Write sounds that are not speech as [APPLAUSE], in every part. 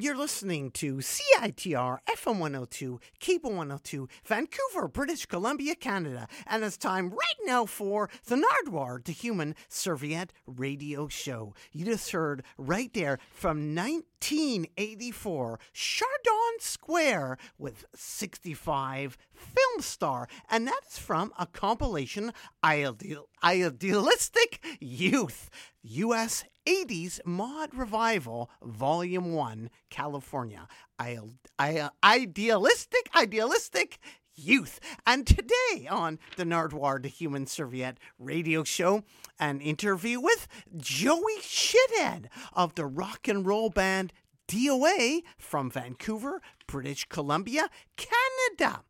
You're listening to CITR FM 102, Cable 102, Vancouver, British Columbia, Canada. And it's time right now for the Nardwuar the Human Serviette radio show. You just heard right there from 1984, Chardon Square with 65 film star. And that is from a compilation, Ideal, Idealistic Youth. U.S. 80s Mod Revival, Volume 1, California. I, I, uh, idealistic, idealistic youth. And today on the Nardwuar the Human Serviette radio show, an interview with Joey Shithead of the rock and roll band DOA from Vancouver, British Columbia, Canada.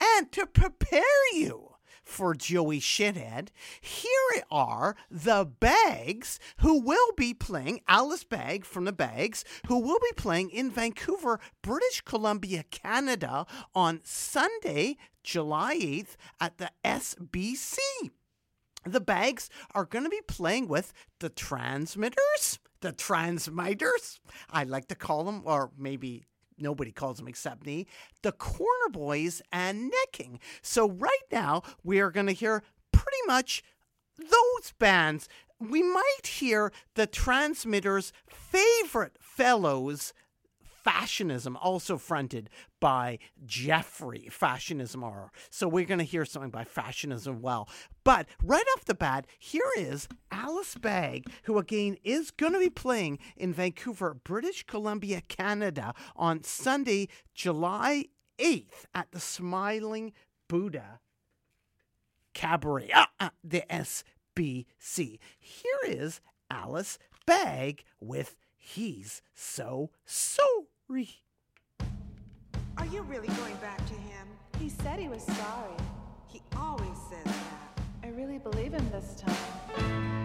And to prepare you for Joey Shithead. Here are the Bags, who will be playing, Alice Bag from the Bags, who will be playing in Vancouver, British Columbia, Canada on Sunday, July 8th at the SBC. The Bags are going to be playing with the Transmitters, the Transmitters, I like to call them, or maybe nobody calls them except me, the Corner Boys and Necking. So right now we are going to hear pretty much those bands. We might hear the Transmitters' favorite fellows Fashionism, also fronted by Jeffrey Fashionism R. So we're going to hear something by Fashionism well. But right off the bat, here is Alice Bag, who again is going to be playing in Vancouver, British Columbia, Canada on Sunday, July 8th at the Smiling Buddha Cabaret, uh, uh, the SBC. Here is Alice Bag with He's So So Sorry. Are you really going back to him? He said he was sorry. He always says that. I really believe him this time.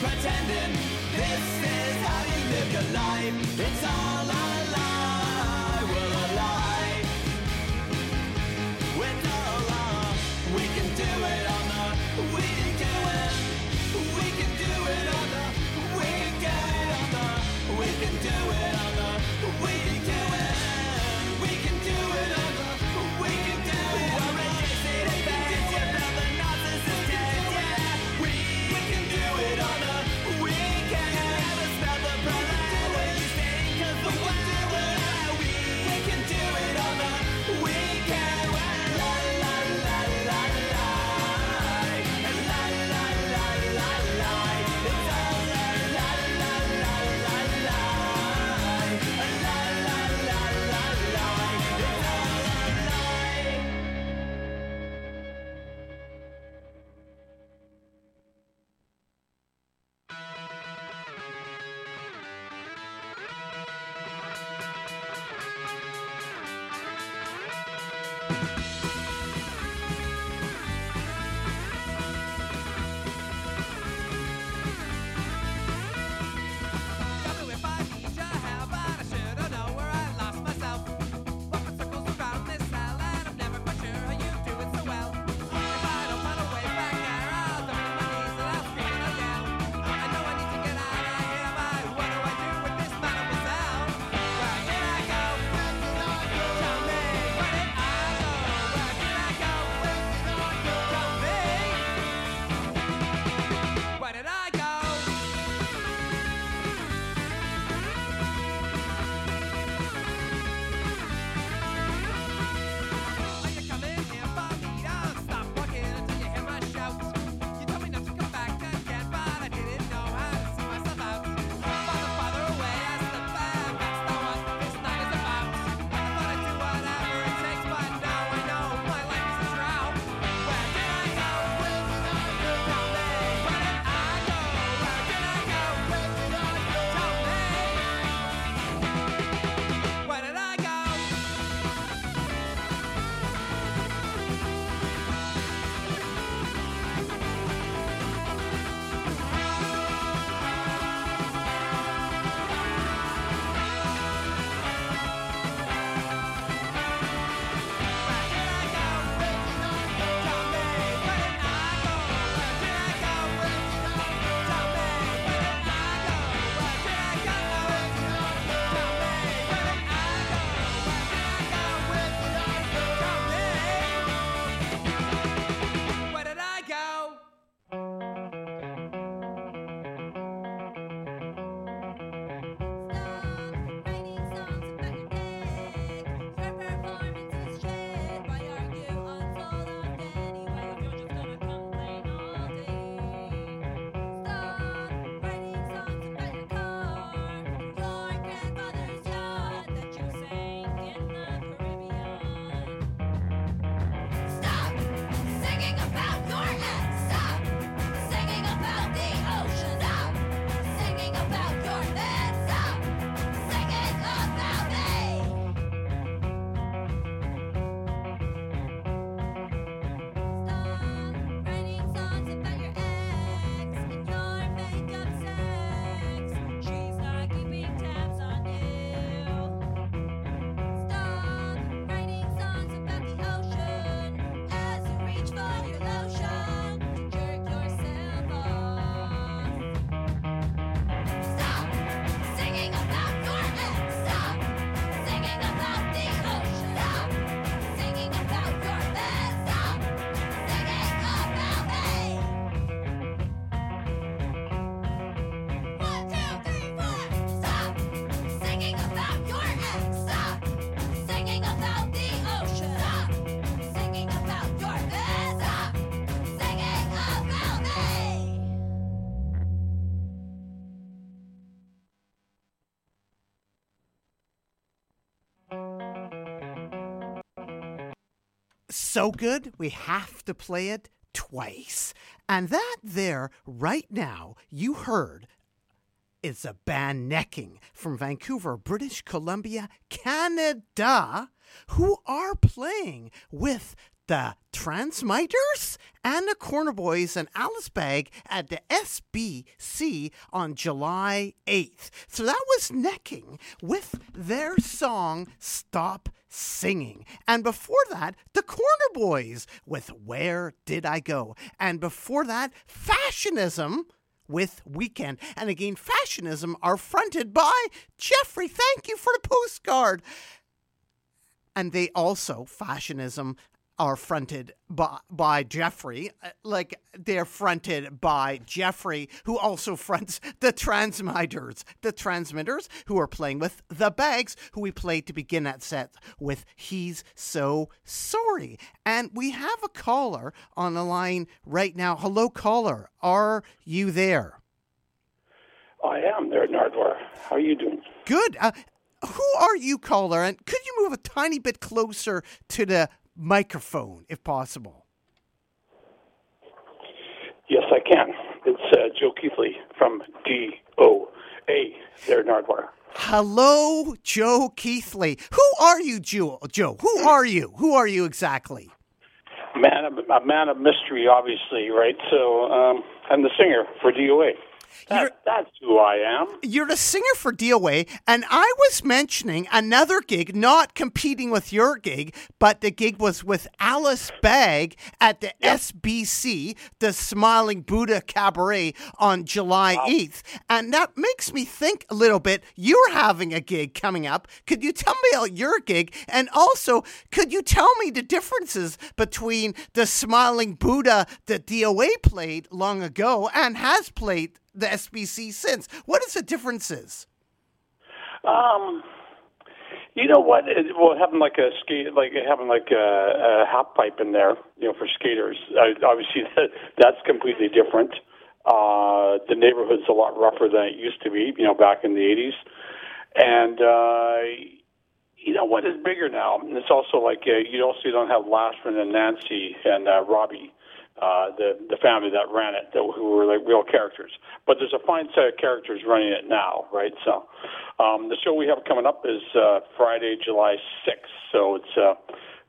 pretending this is how you live your life. It's all. So good we have to play it twice. And that there, right now, you heard is a band necking from Vancouver, British Columbia, Canada, who are playing with the Transmitters and the Corner Boys and Alice Bag at the SBC on July 8th. So that was necking with their song Stop Singing. And before that, the Corner Boys with Where Did I Go? And before that, Fashionism with Weekend. And again, Fashionism are fronted by Jeffrey. Thank you for the postcard. And they also, Fashionism, are fronted by, by Jeffrey. Uh, Like they're fronted by Jeffrey, who also fronts the Transmitters. The Transmitters, who are playing with the Bags, who we played to begin that set with He's So Sorry. And we have a caller on the line right now. Hello, caller. Are you there? I am there, Nardwuar. How are you doing? Good. Uh, who are you, caller? And could you move a tiny bit closer to the microphone, if possible? Yes, I can. It's uh, Joe Keithley from DOA there, Nardwuar. Hello, Joe Keithley. Who are you, Joe? Joe, who are you? Who are you exactly? Man, of, a man of mystery, obviously, right? So um, I'm the singer for DOA. That, that's who I am. You're the singer for DOA, and I was mentioning another gig, not competing with your gig, but the gig was with Alice Bag at the SBC, the Smiling Buddha Cabaret, on July 8th. And that makes me think a little bit. You're having a gig coming up. Could you tell me about your gig? And also, could you tell me the differences between the Smiling Buddha that DOA played long ago and has played the SBC since? What is the differences? Um, you know what? It, well, having like a skate, like having like a, a half pipe in there, you know, for skaters. Uh, obviously, [LAUGHS] that, that's completely different. Uh, the neighborhood's a lot rougher than it used to be, you know, back in the '80s. And uh, you know what is bigger now? And it's also like uh, you also don't have Lashman and Nancy and uh, Robbie. Uh, the the family that ran it, that, who were like real characters, but there's a fine set of characters running it now, right? So, um, the show we have coming up is uh, Friday, July 6th. So it's uh,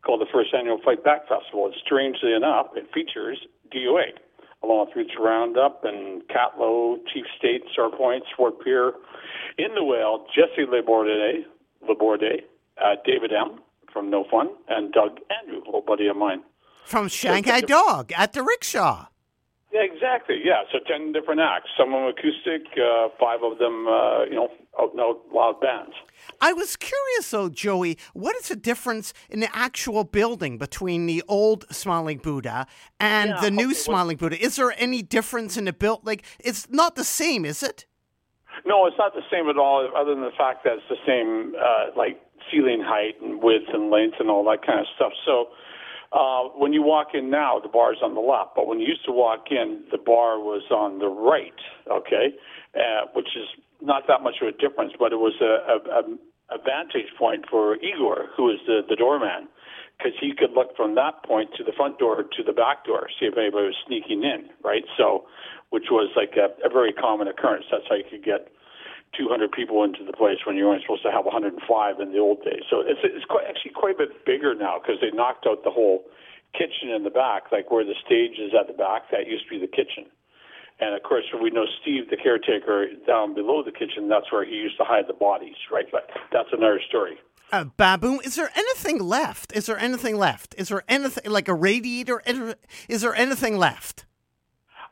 called the First Annual Fight Back Festival. And strangely enough, it features DOA, along with Roots Roundup and Catlow, Chief State, Star Point, Swart Pier, In the Whale, Jesse Laborde, Laborde uh, David M. from No Fun, and Doug Andrew, a little buddy of mine. From Shanghai Dog at the rickshaw. Yeah, exactly. Yeah, so ten different acts. Some of them acoustic, uh, five of them, uh, you know, out and out loud bands. I was curious though, Joey, what is the difference in the actual building between the old Smiling Buddha and Yeah, the new okay, Smiling Buddha? Is there any difference in the build? Like, it's not the same, is it? No, it's not the same at all, other than the fact that it's the same, uh, like ceiling height and width and length and all that kind of stuff. So. Uh, when you walk in now, the bar's on the left, but when you used to walk in, the bar was on the right. Okay, uh, which is not that much of a difference, but it was a, a, a, vantage point for Igor, who is the, the doorman, because he could look from that point to the front door to the back door, see if anybody was sneaking in. Right, so which was like a, a very common occurrence. That's how you could get 200 people into the place when you were only supposed to have 105 in the old days. So it's it's quite, actually quite a bit bigger now because they knocked out the whole kitchen in the back, like where the stage is at the back. That used to be the kitchen. And of course, we know Steve, the caretaker, down below the kitchen. That's where he used to hide the bodies, right? But that's another story. Uh, Baboon, is there anything left? Is there anything left? Is there anything like a radiator? Is there anything left?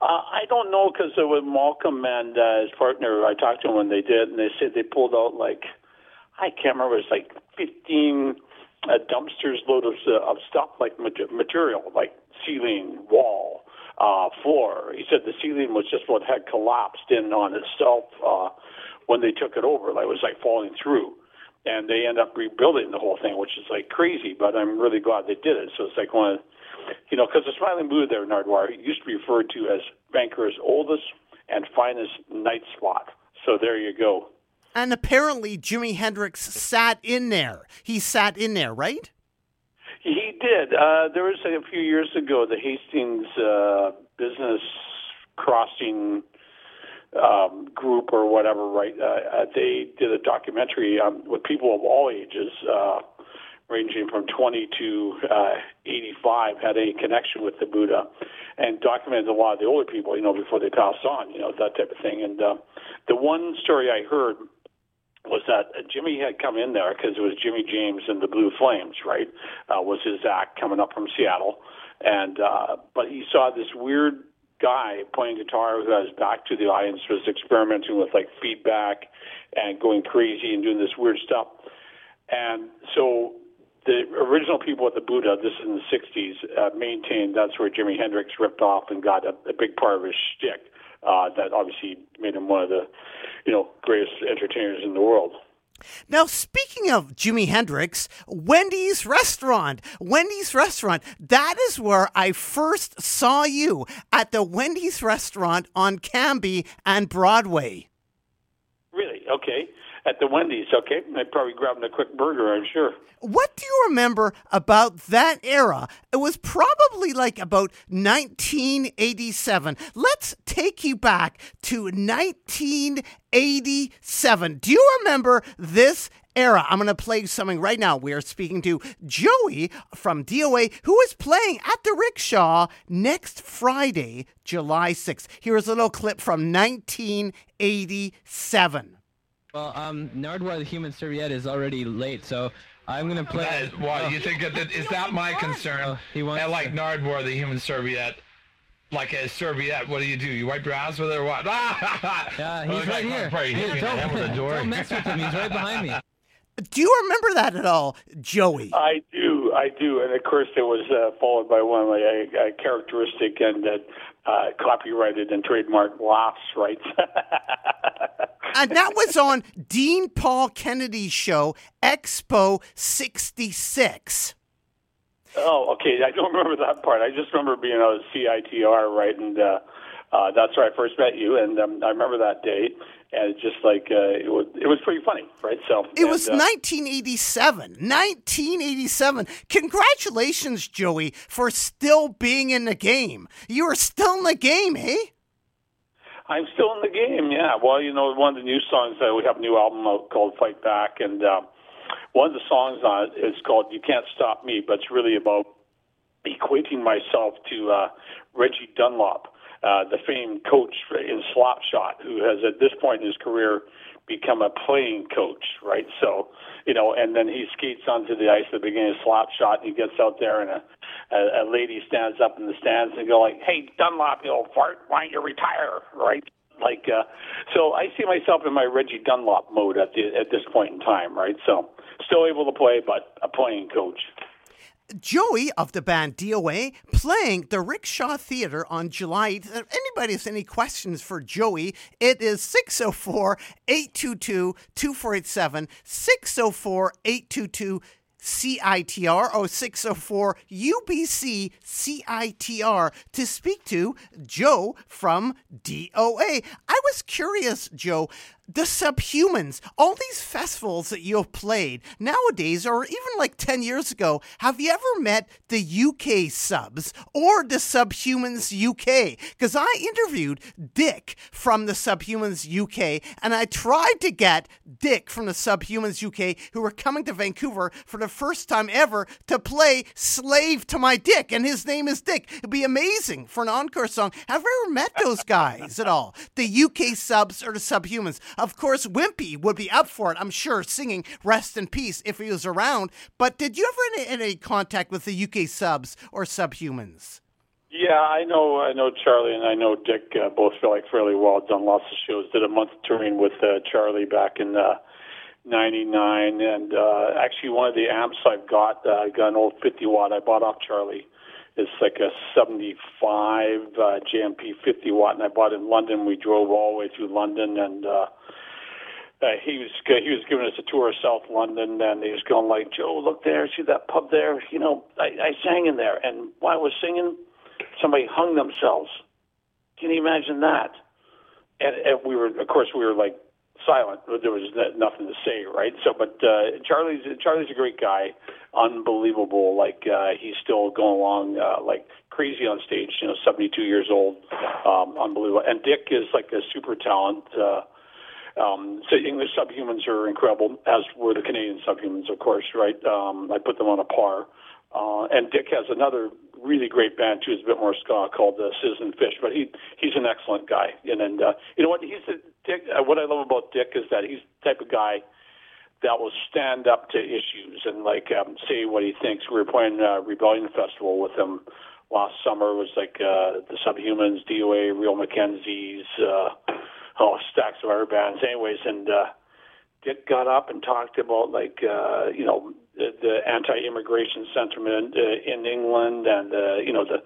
Uh, I don't know because with Malcolm and uh, his partner, I talked to him when they did, and they said they pulled out like I can't remember. It's like fifteen uh, dumpsters load of, uh, of stuff like material, like ceiling, wall, uh, floor. He said the ceiling was just what had collapsed in on itself uh, when they took it over. Like it was like falling through. And they end up rebuilding the whole thing, which is like crazy. But I'm really glad they did it. So it's like one of you know, because the Smiling Buddha there, Nardwuar, used to be referred to as Vancouver's oldest and finest night spot. So there you go. And apparently, Jimi Hendrix sat in there. He sat in there, right? He did. Uh, there was a few years ago the Hastings uh, Business Crossing um, group or whatever. Right? Uh, uh, they did a documentary um, with people of all ages, uh, ranging from 20 to uh, 85, had a connection with the Buddha, and documented a lot of the older people. You know, before they passed on. You know, that type of thing. And uh, the one story I heard was that Jimmy had come in there because it was Jimmy James and the Blue Flames, right? Uh, was his act coming up from Seattle, and uh, but he saw this weird guy playing guitar who has back to the audience was experimenting with like feedback and going crazy and doing this weird stuff, and so. The original people at the Buddha, this is in the '60s, uh, maintained that's where Jimi Hendrix ripped off and got a, a big part of his shtick. Uh, that obviously made him one of the, you know, greatest entertainers in the world. Now, speaking of Jimi Hendrix, Wendy's Restaurant. Wendy's Restaurant. That is where I first saw you at the Wendy's Restaurant on Cambie and Broadway. Really? Okay. At the Wendy's, okay. I probably grabbing a quick burger, I'm sure. What do you remember about that era? It was probably like about 1987. Let's take you back to 1987. Do you remember this era. I'm going to play something right now. We are speaking to Joey from DOA, who is playing at the Rickshaw next Friday, July 6th. Here's a little clip from 1987. Well, um, Nardwuar the Human Serviette is already late, so I'm gonna play. That is, why you think that, that is that my concern? Oh, he wants and like to- Nardwuar, the human serviette, like a serviette. What do you do? You wipe your ass with it or what? [LAUGHS] Yeah, he's right here. Probably hit me the don't, head with a [LAUGHS] door. don't mess with him. He's right behind me. [LAUGHS] Do you remember that at all, Joey? I do, I do, and of course it was uh, followed by one of my uh, uh, characteristic and uh, uh, copyrighted and trademark laughs, right? And that was on Dean Paul Kennedy's show, Expo 66. oh, okay. I don't remember that part. I just remember being on CITR, right, and uh, uh, that's where I first met you, and um, I remember that date. and it's just like uh, it was, it was pretty funny, right? So It was and, uh, 1987. 1987. Congratulations, Joey, for still being in the game. You are still in the game, eh? I'm still in the game, yeah. Well, you know, one of the new songs, uh, we have a new album out called Fight Back, and uh, one of the songs on it is called You Can't Stop Me, but it's really about equating myself to uh, Reggie Dunlop, uh, the famed coach in Slapshot, who has at this point in his career become a playing coach, right? So, you know, and then he skates onto the ice at the beginning of slap shot, and he gets out there, and a, a, a lady stands up in the stands and go like, "Hey, Dunlop, you old fart, why don't you retire?" Right? Like, uh, so I see myself in my Reggie Dunlop mode at the at this point in time, right? So, still able to play, but a playing coach. Joey of the band DOA playing the Rickshaw Theater on July If anybody has any questions for Joey, it is 604 822 2487, 604 822 CITR or 604 UBC CITR to speak to Joe from DOA. I was curious, Joe, the subhumans, all these festivals that you've played nowadays, or even like 10 years ago, have you ever met the UK subs or the Subhumans UK? Because I interviewed Dick from the Subhumans UK, and I tried to get Dick from the Subhumans UK, who were coming to Vancouver for the first time ever, to play Slave to My Dick, and his name is Dick. It'd be amazing for an encore song. Have you ever met those guys at all? The UK subs or the Subhumans? Of course, Wimpy would be up for it, I'm sure, singing Rest in Peace if he was around. But did you ever in any contact with the UK subs or Subhumans? Yeah, I know. I know Charlie and I know Dick uh, both feel like fairly well. Done lots of shows. Did a month touring with uh, Charlie back in uh, '99, and uh, actually one of the amps I've got, uh, I got an old 50 watt I bought off Charlie. It's like a 75 uh, JMP 50 watt, and I bought it in London. We drove all the way through London, and uh, uh, he was he was giving us a tour of South London, and he was going like, "Joe, look there, see that pub there? You know, I, I sang in there, and while I was singing, somebody hung themselves. Can you imagine that?" And, and we were, of course, we were like silent. There was nothing to say, right? So, but uh, Charlie's Charlie's a great guy, unbelievable. Like uh, he's still going along uh, like crazy on stage. You know, 72 years old, um, unbelievable. And Dick is like a super talent. Uh, um, so English subhumans are incredible, as were the Canadian subhumans, of course, right? Um, I put them on a par. Uh, and Dick has another really great band too. It's a bit more ska called uh, Citizen Fish, but he he's an excellent guy. And and uh, you know what? He's the Dick. Uh, what I love about Dick is that he's the type of guy that will stand up to issues and like um, say what he thinks. We were playing uh, Rebellion Festival with him last summer. It was like uh, the Subhumans, DOA, Real McKenzies, uh, oh stacks of other bands. Anyways, and uh, Dick got up and talked about like uh, you know the, the anti-immigration sentiment uh, in England and uh, you know the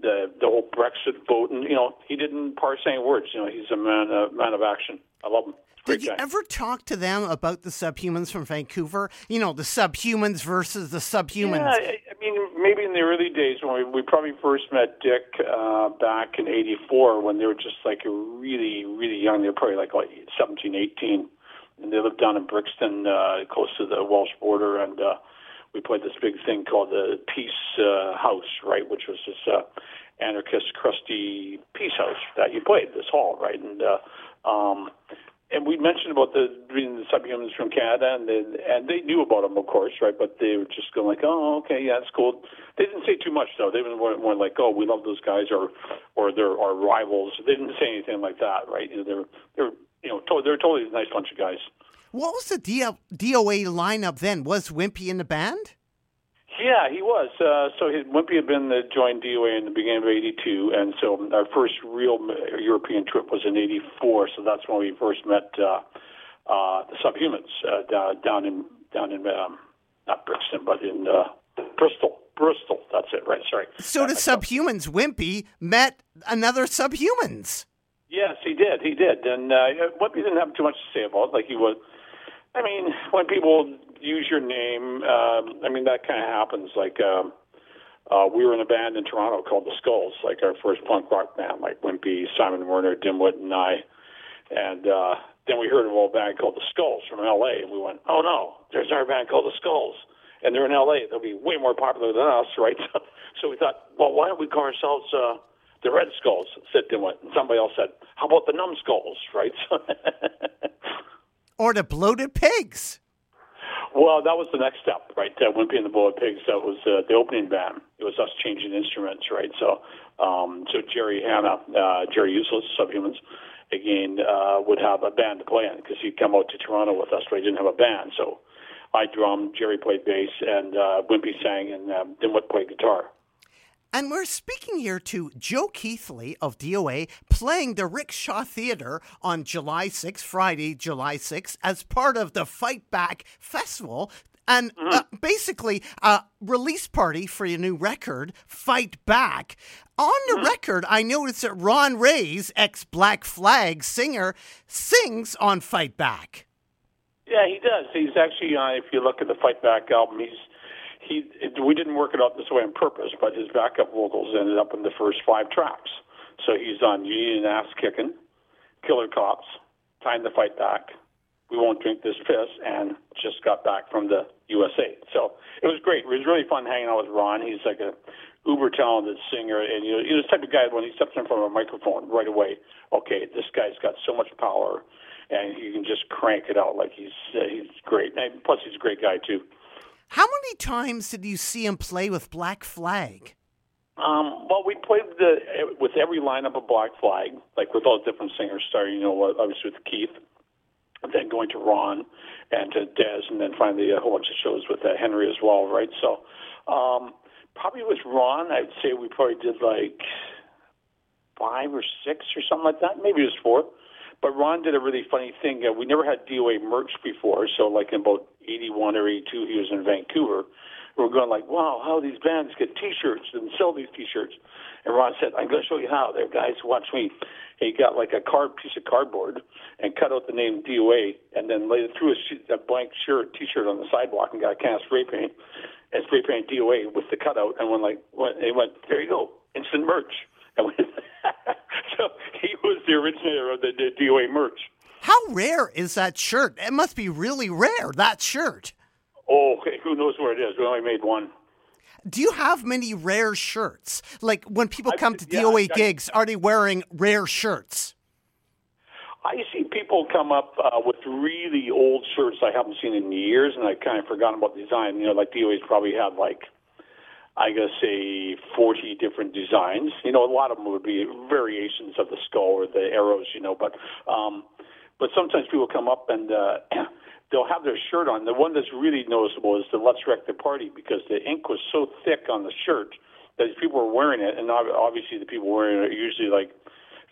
the the whole Brexit vote and you know he didn't parse any words. You know he's a man a man of action. I love him. Did you ever talk to them about the subhumans from Vancouver? You know, the subhumans versus the subhumans. Yeah, I, I mean, maybe in the early days when we, we probably first met Dick uh, back in '84 when they were just like really, really young. They were probably like, like 17, 18, and they lived down in Brixton, uh, close to the Welsh border. And uh, we played this big thing called the Peace uh, House, right, which was this uh, anarchist, crusty peace house that you played this hall, right, and. Uh, um, and we mentioned about the being the subhumans from Canada, and they, and they knew about them, of course, right? But they were just going like, "Oh, okay, yeah, it's cool." They didn't say too much, though. They were more, more like, "Oh, we love those guys," or or they're our rivals. They didn't say anything like that, right? You know, they're they're you know to- they're totally a nice bunch of guys. What was the D- DOA lineup then? Was Wimpy in the band? Yeah, he was. Uh, so his, Wimpy had been the, joined DOA in the beginning of '82, and so our first real uh, European trip was in '84. So that's when we first met uh, uh, the Subhumans uh, down, down in down in um, not Brixton, but in uh, Bristol. Bristol. That's it. Right. Sorry. So the subhumans, Wimpy, met another subhumans. Yes, he did. He did. And uh, Wimpy didn't have too much to say about. Like he was. I mean, when people use your name, um, I mean that kind of happens. Like um, uh, we were in a band in Toronto called the Skulls, like our first punk rock band, like Wimpy, Simon Werner, Dimwit, and I. And uh, then we heard of a band called the Skulls from L.A. and we went, "Oh no, there's our band called the Skulls." And they're in L.A. They'll be way more popular than us, right? So, [LAUGHS] so we thought, well, why don't we call ourselves uh, the Red Skulls? Said Dimwit, and somebody else said, "How about the Numbskulls?" Right? [LAUGHS] Or the bloated pigs. Well, that was the next step, right? Uh, Wimpy and the Bullet Pigs. That was uh, the opening band. It was us changing instruments, right? So, um, so Gerry Hannah, uh, Gerry Useless, Subhumans, again uh, would have a band to play in because he'd come out to Toronto with us, but he didn't have a band. So, I drummed, Jerry played bass, and uh, Wimpy sang, and um, Dimwit played guitar. And we're speaking here to Joe Keithley of DOA playing the Rickshaw Theatre on July 6th, Friday, July 6th, as part of the Fight Back Festival. And uh, basically, a release party for your new record, Fight Back. On the record, I noticed that Ron Reyes ex Black Flag singer sings on Fight Back. Yeah, he does. He's actually, uh, if you look at the Fight Back album, he's he. We didn't work it out this way on purpose, but his backup vocals ended up in the first five tracks. So he's on Union Ass Kicking, Killer Cops, Time to Fight Back, We Won't Drink This Piss, and just got back from the USA. So it was great. It was really fun hanging out with Ron. He's like a uber talented singer, and you know, he's the type of guy when he steps in front of a microphone right away. Okay, this guy's got so much power, and he can just crank it out like he's uh, he's great. And plus, he's a great guy too. How many times did you see him play with Black Flag? Um, well, we played the with every lineup of Black Flag, like with all different singers, starting you know obviously with Keith, then going to Ron and to Dez, and then finally a whole bunch of shows with uh, Henry as well, right? So um, probably with Ron, I'd say we probably did like five or six or something like that. Maybe it was four. But Ron did a really funny thing. Uh, we never had DOA merch before, so like in about 81 or 82, he was in Vancouver. We were going like, wow, how these bands get T-shirts and sell these T-shirts. And Ron said, I'm going to show you how. There, guys, watch me. He got like a card piece of cardboard and cut out the name DOA, and then laid it through a, a blank shirt T-shirt on the sidewalk and got a can of spray paint and spray paint DOA with the cutout. And when like, went, he went, there you go, instant merch. [LAUGHS] And we, [LAUGHS] so he was the originator of the, the DOA merch. How rare is that shirt? It must be really rare, that shirt. Oh. Who knows where it is? We only made one. Do you have many rare shirts? Like when people I- come to yeah, DOA I- gigs, are they wearing rare shirts? I see people come up uh, with really old shirts I haven't seen in years, and I kind of forgotten about the design. You know, like DOA's probably had like, I guess, say 40 different designs. You know, a lot of them would be variations of the skull or the arrows. You know, but um, but sometimes people come up and uh, [CLEARS THROAT] they'll have their shirt on. The one that's really noticeable is the "Let's Wreck the Party" because the ink was so thick on the shirt that people were wearing it, and obviously the people wearing it are usually like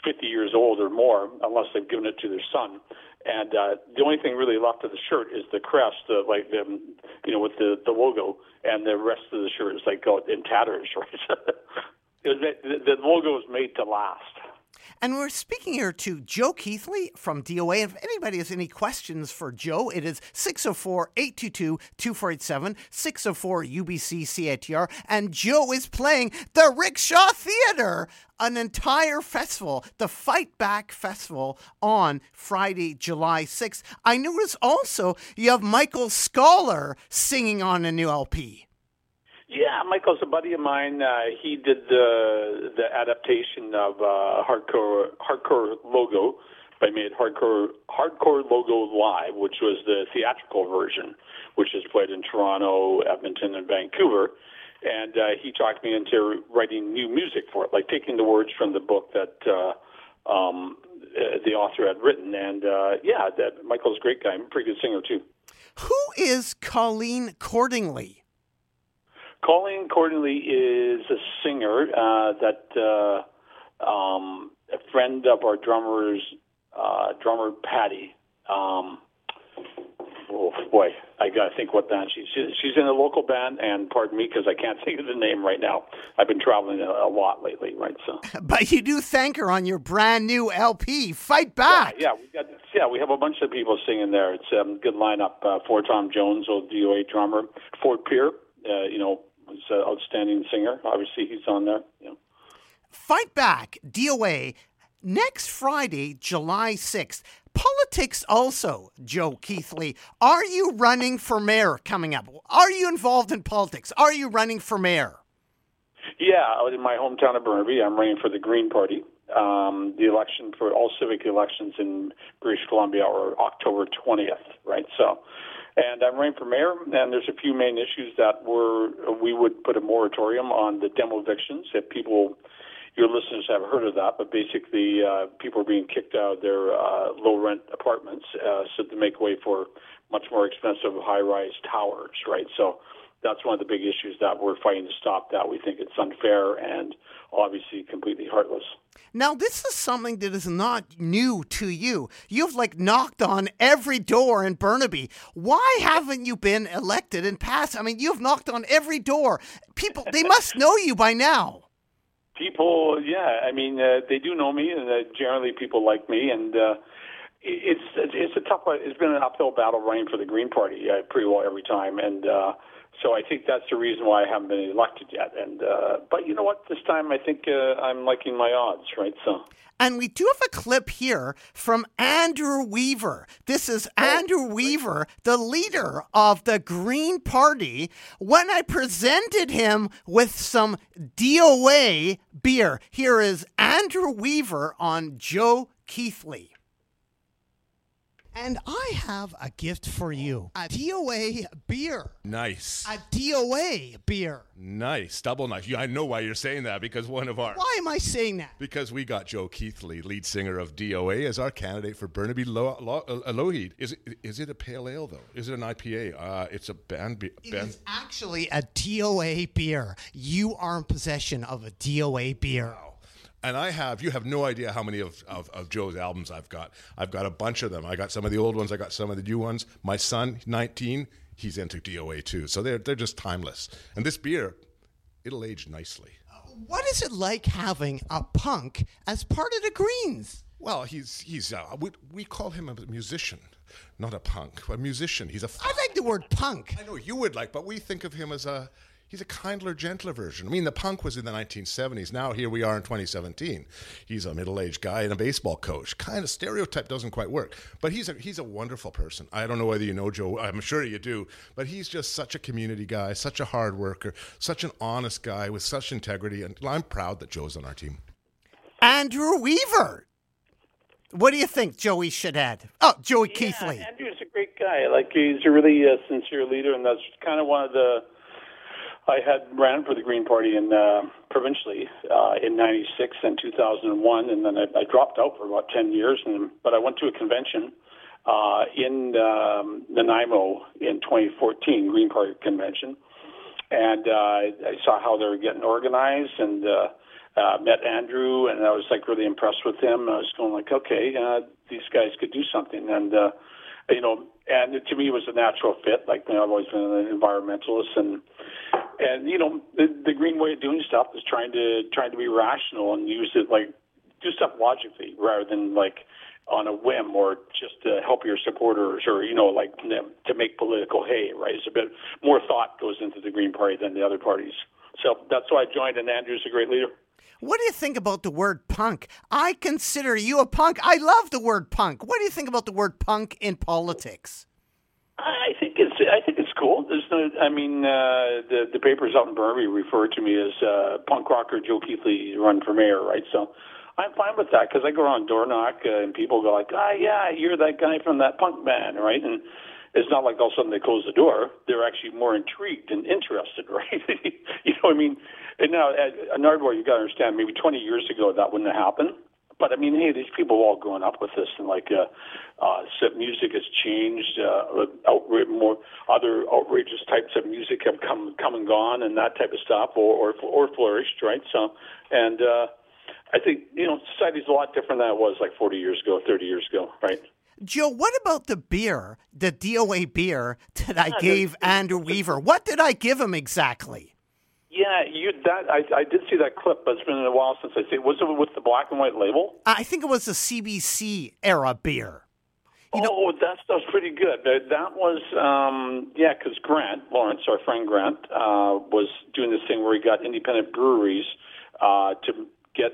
50 years old or more, unless they've given it to their son. And uh, the only thing really left of the shirt is the crest, uh, like the, you know, with the the logo, and the rest of the shirt is like in tatters, [LAUGHS] right? [LAUGHS] The, the logo is made to last. And we're speaking here to Joe Keithley from DOA. If anybody has any questions for Joe, it is 604 822 2487, 604 UBC CITR. And Joe is playing the Rickshaw Theater, an entire festival, the Fight Back Festival, on Friday, July 6th. I notice also you have Michael Scholar singing on a new LP. Yeah, Michael's a buddy of mine. Uh, he did the the adaptation of uh, hardcore hardcore logo, but made hardcore hardcore logo live, which was the theatrical version, which is played in Toronto, Edmonton, and Vancouver. And uh, he talked me into writing new music for it, like taking the words from the book that uh, um, uh, the author had written. And uh, yeah, that Michael's a great guy, I'm a pretty good singer too. Who is Colleen Cordingly? Colleen Cordley is a singer uh, that uh, um, a friend of our drummer's uh, drummer Patty. Um, oh boy, I gotta think what band she's. She's in a local band, and pardon me because I can't [LAUGHS] think of the name right now. I've been traveling a, a lot lately, right? So [LAUGHS] But you do thank her on your brand new LP, Fight Back. yeah, we got yeah we have a bunch of people singing there. It's a um, good lineup. Uh, Ford Tom Jones, old DOA drummer. Ford Pier, uh, you know, is an outstanding singer. Obviously, he's on there. You know. Fight Back, DOA, next Friday, July 6th. Politics also, Joe Keithley. Are you running for mayor coming up? Are you involved in politics? Are you running for mayor? Yeah, out in my hometown of Burnaby, I'm running for the Green Party. Um, the election for all civic elections in British Columbia are October 20th, right? So, and I'm running for mayor, and there's a few main issues that were we would put a moratorium on the demo evictions. If people, your listeners have heard of that, but basically uh, people are being kicked out of their uh, low rent apartments, uh, so to make way for much more expensive high rise towers, right? So that's one of the big issues that we're fighting to stop. That we think it's unfair and obviously completely heartless. Now, this is something that is not new to you. You've like knocked on every door in Burnaby. Why haven't you been elected and passed? I mean, you've knocked on every door. People, they must know you by now. People, yeah, I mean, uh, they do know me, and uh, generally people like me, and uh, it's it's a tough. It's been an uphill battle running for the Green Party uh, pretty well every time, and uh, so I think that's the reason why I haven't been elected yet. And uh, but you know what? This time I think uh, I'm liking my odds, right? So. And we do have a clip here from Andrew Weaver. This is Andrew Weaver, the leader of the Green Party, when I presented him with some DOA beer. Here is Andrew Weaver on Joe Keithley. And I have a gift for you a DOA beer. Nice. A DOA beer. Nice. Double nice. I know why you're saying that because one of our. Why am I saying that? Because we got Joe Keithley, lead singer of DOA, as our candidate for Burnaby Lo- Lo- Lougheed. Is it, is it a pale ale, though? Is it an IPA? Uh, it's a band. Be- It is actually a DOA beer. You are in possession of a DOA beer. And I have, you have no idea how many of, of, of Joe's albums I've got. I've got a bunch of them. I got some of the old ones, I got some of the new ones. My son, 19, he's into DOA too. So they're, they're just timeless. And this beer, it'll age nicely. What is it like having a punk as part of the Greens? Well, he's, he's uh, we, we call him a musician, not a punk, a musician. He's a. I like the word punk. I know you would like, but we think of him as a. He's a kindler, gentler version. I mean, the punk was in the 1970s. Now here we are in 2017. He's a middle-aged guy and a baseball coach. Kind of stereotype doesn't quite work, but he's a he's a wonderful person. I don't know whether you know Joe. I'm sure you do, but he's just such a community guy, such a hard worker, such an honest guy with such integrity, and I'm proud that Joe's on our team. Andrew Weaver. What do you think Joey should add? Oh, Joey Keithley. Andrew's a great guy. Like he's a really uh, sincere leader, and that's kind of one of the. I had ran for the Green Party in uh, provincially uh, in '96 and 2001, and then I, I dropped out for about 10 years. And but I went to a convention uh, in um, Nanaimo in 2014, Green Party convention, and uh, I saw how they were getting organized and. Uh, uh, met Andrew, and I was like really impressed with him. I was going like, okay, uh, these guys could do something, and uh, you know, and to me it was a natural fit. Like you know, I've always been an environmentalist, and and you know, the, the green way of doing stuff is trying to trying to be rational and use it like do stuff logically rather than like on a whim or just to help your supporters or you know like to make political hay. Right? It's a bit more thought goes into the Green Party than the other parties. So that's why I joined, and Andrew's a great leader. What do you think about the word punk? I consider you a punk. I love the word punk. What do you think about the word punk in politics? I think it's I think it's cool. There's no, I mean, uh, the the papers out in Burnaby refer to me as uh, punk rocker Joe Keithley run for mayor, right? So I'm fine with that because I go around door knock uh, and people go like, ah, yeah, you're that guy from that punk band, right? And it's not like all of a sudden they close the door. They're actually more intrigued and interested, [LAUGHS] right? you know I mean? And now at, at Nardwuar, you got to understand, maybe 20 years ago that wouldn't have happened. But I mean, hey, these people have all grown up with this, and like, uh, uh, music has changed. Uh, outra- more other outrageous types of music have come come and gone, and that type of stuff, or or, or flourished, right? So, and uh, I think you know, society's a lot different than it was like 40 years ago, 30 years ago, right? Joe, what about the beer, the DOA beer that I gave Andrew Weaver? What did I give him exactly? Yeah, you that I, I did see that clip, but it's been a while since I see it. Was it with the black and white label? I think it was a CBC era beer. oh, that stuff's pretty good. That, that was, um, yeah, because Grant Lawrence, our friend Grant, uh, was doing this thing where he got independent breweries uh, to get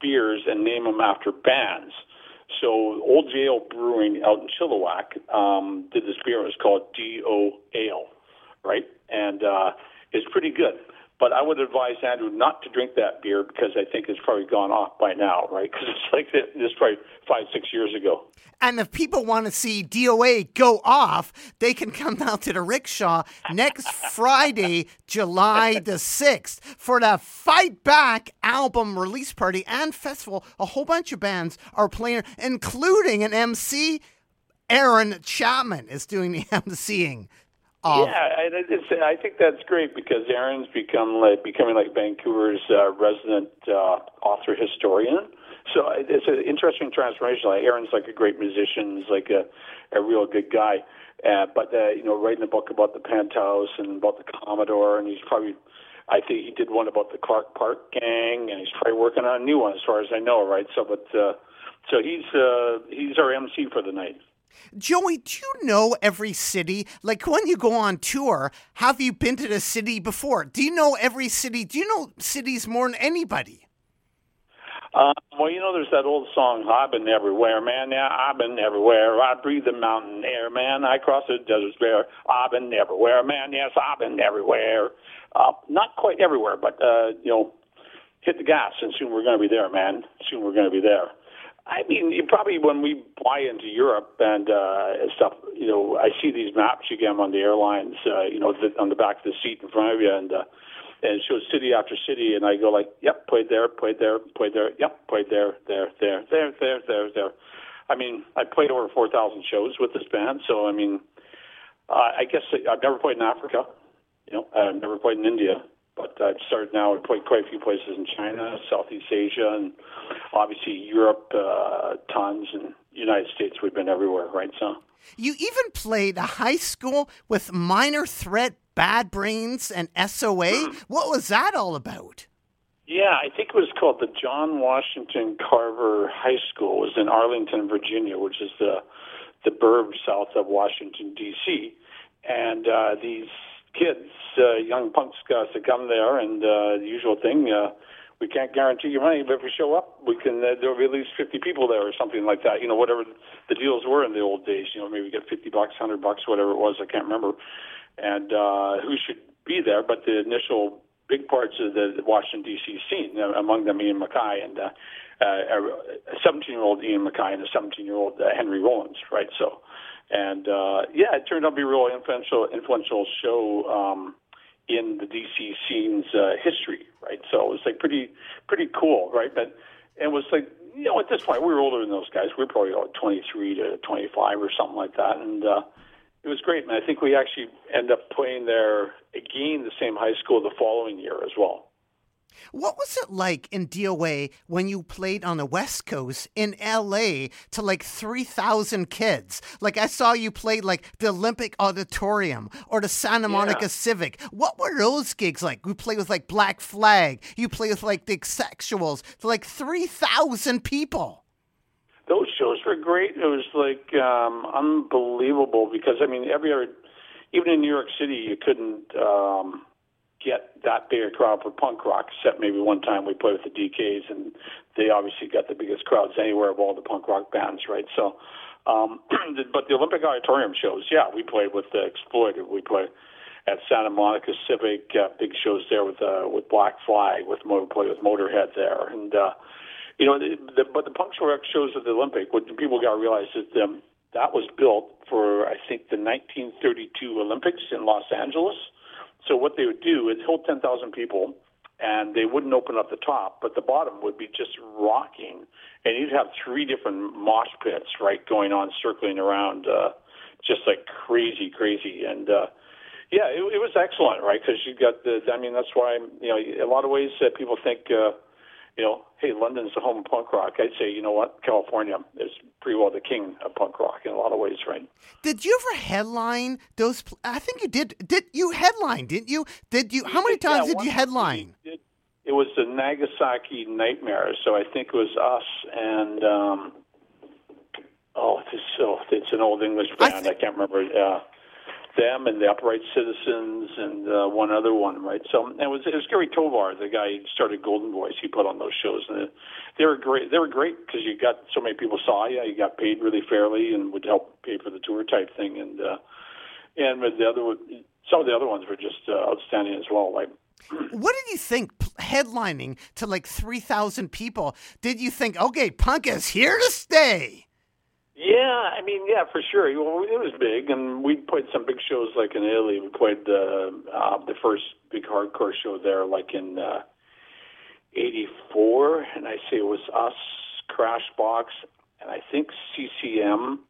beers and name them after bands. So Old Yale Brewing out in Chilliwack um, did this beer. It was called D.O. Ale, right? And uh, it's pretty good. But I would advise Andrew not to drink that beer because I think it's probably gone off by now, right? [LAUGHS] Because it's like this probably five, six years ago. And if people want to see DOA go off, they can come down to the rickshaw next Friday, July [LAUGHS] the 6th, for the Fight Back album release party and festival. A whole bunch of bands are playing, including an MC. Aaron Chapman is doing the [LAUGHS] MCing. Of, yeah, I, I think that's great because Aaron's become like becoming like Vancouver's uh, resident uh, author historian. So it's an interesting transformation. Like Aaron's like a great musician. He's like a a real good guy. Uh, but uh, you know, writing a book about the Penthouse and about the Commodore, and he's probably, I think he did one about the Clark Park Gang, and he's probably working on a new one as far as I know, right? So, but uh, so he's uh, he's our MC for the night. Joey, do you know every city? Like when you go on tour, have you been to the city before? Do you know every city? Do you know cities more than anybody? Uh, well, you know, there's that old song, I've been everywhere, man. Yeah, I've been everywhere. I breathe the mountain air, man. I cross the desert bare. I've been everywhere, man. Yes, I've been everywhere. Uh, not quite everywhere, but, uh, you know, hit the gas, and soon we're going to be there, man. Soon we're going to be there. I mean, you probably when we fly into Europe and uh, stuff, you know, I see these maps you get on the airlines, uh, you know, the, on the back of the seat in front of you, and uh, and it shows city after city, and I go like, yep, played there, played there, played there, yep, played there, there, there, there, there, there, there. I mean, I played over four thousand shows with this band, so I mean, uh, I guess I've never played in Africa, you know, I've never played in India but I've started now. I've played quite a few places in China, Southeast Asia, and obviously Europe, uh, tons, and United States. We've been everywhere, right? So you even played a high school with Minor Threat, Bad Brains, and SOA. What was that all about? Yeah, I think it was called the John Washington Carver High School. It was in Arlington, Virginia, which is the the burb south of Washington D.C. And uh, these kids, uh, young punks, uh, to come there, and uh, the usual thing. Uh, we can't guarantee you money, but if we show up, we can. Uh, there'll be at least 50 people there, or something like that. You know, whatever the deals were in the old days. You know, maybe get 50 bucks, 100 bucks, whatever it was. I can't remember. And uh, who should be there? But the initial big parts of the Washington D.C. scene, uh, among them Ian MacKaye and uh, uh, a 17-year-old Ian MacKaye and a 17-year-old uh, Henry Rollins, right? So, and uh, yeah, it turned out to be a really influential, influential show um, in the DC scene's uh, history, right? So it was like pretty, pretty cool, right? But it was like, you know, at this point we were older than those guys. We were probably like 23 to 25 or something like that, and uh, it was great. And I think we actually end up playing there again, the same high school the following year as well. What was it like in DOA when you played on the West Coast in LA to like 3,000 kids? Like I saw you play like the Olympic Auditorium or the Santa Monica Yeah. Civic. What were those gigs like? You play with like Black Flag, you play with like the Sexuals to like 3,000 people. those shows were great. It was like um, unbelievable because I mean, every other, even in New York City, you couldn't um, get that big a crowd for punk rock. Except maybe one time we played with the DKs, and they obviously got the biggest crowds anywhere of all the punk rock bands, right? So, um, [CLEARS THROAT] but the Olympic Auditorium shows, yeah, we played with the Exploited. We played at Santa Monica Civic, uh, big shows there with uh, with Black Flag, with Mo- played with Motorhead there, and. uh you know, the, the, but the punk rock shows at the Olympic, what people got to realize is um, that was built for, I think, the 1932 Olympics in Los Angeles. So what they would do is hold 10,000 people, and they wouldn't open up the top, but the bottom would be just rocking, and you'd have three different mosh pits, right, going on, circling around, uh, just like crazy, crazy, and. uh yeah, it, it was excellent, right? Because you got the. I mean, that's why you know, a lot of ways uh, people think, uh, you know, hey, London's the home of punk rock. I'd say, you know what, California is pretty well the king of punk rock in a lot of ways, right? Did you ever headline those? pl- I think you did. Did you headline? Didn't you? Did you? How many Yeah, times did you headline? did- It was the Nagasaki Nightmare, so I think it was us and um, oh, it's so it's an old English I band. I, can't remember. Uh, them and the Upright Citizens and uh, one other one, right? So it was it was Gary Tovar, the guy who started Goldenvoice. He put on those shows, and they were great. They were great because you got so many people saw you. You got paid really fairly and would help pay for the tour type thing. And uh, and with the other some of the other ones were just uh, outstanding as well. Like What did you think headlining to like 3,000 people? Did you think, okay, punk is here to stay? Yeah, I mean, yeah, for sure. Well, it was big, and we played some big shows like in Italy. We played uh, uh, the first big hardcore show there, like in uh, '84, and I say it was us, Crashbox, and I think CCM,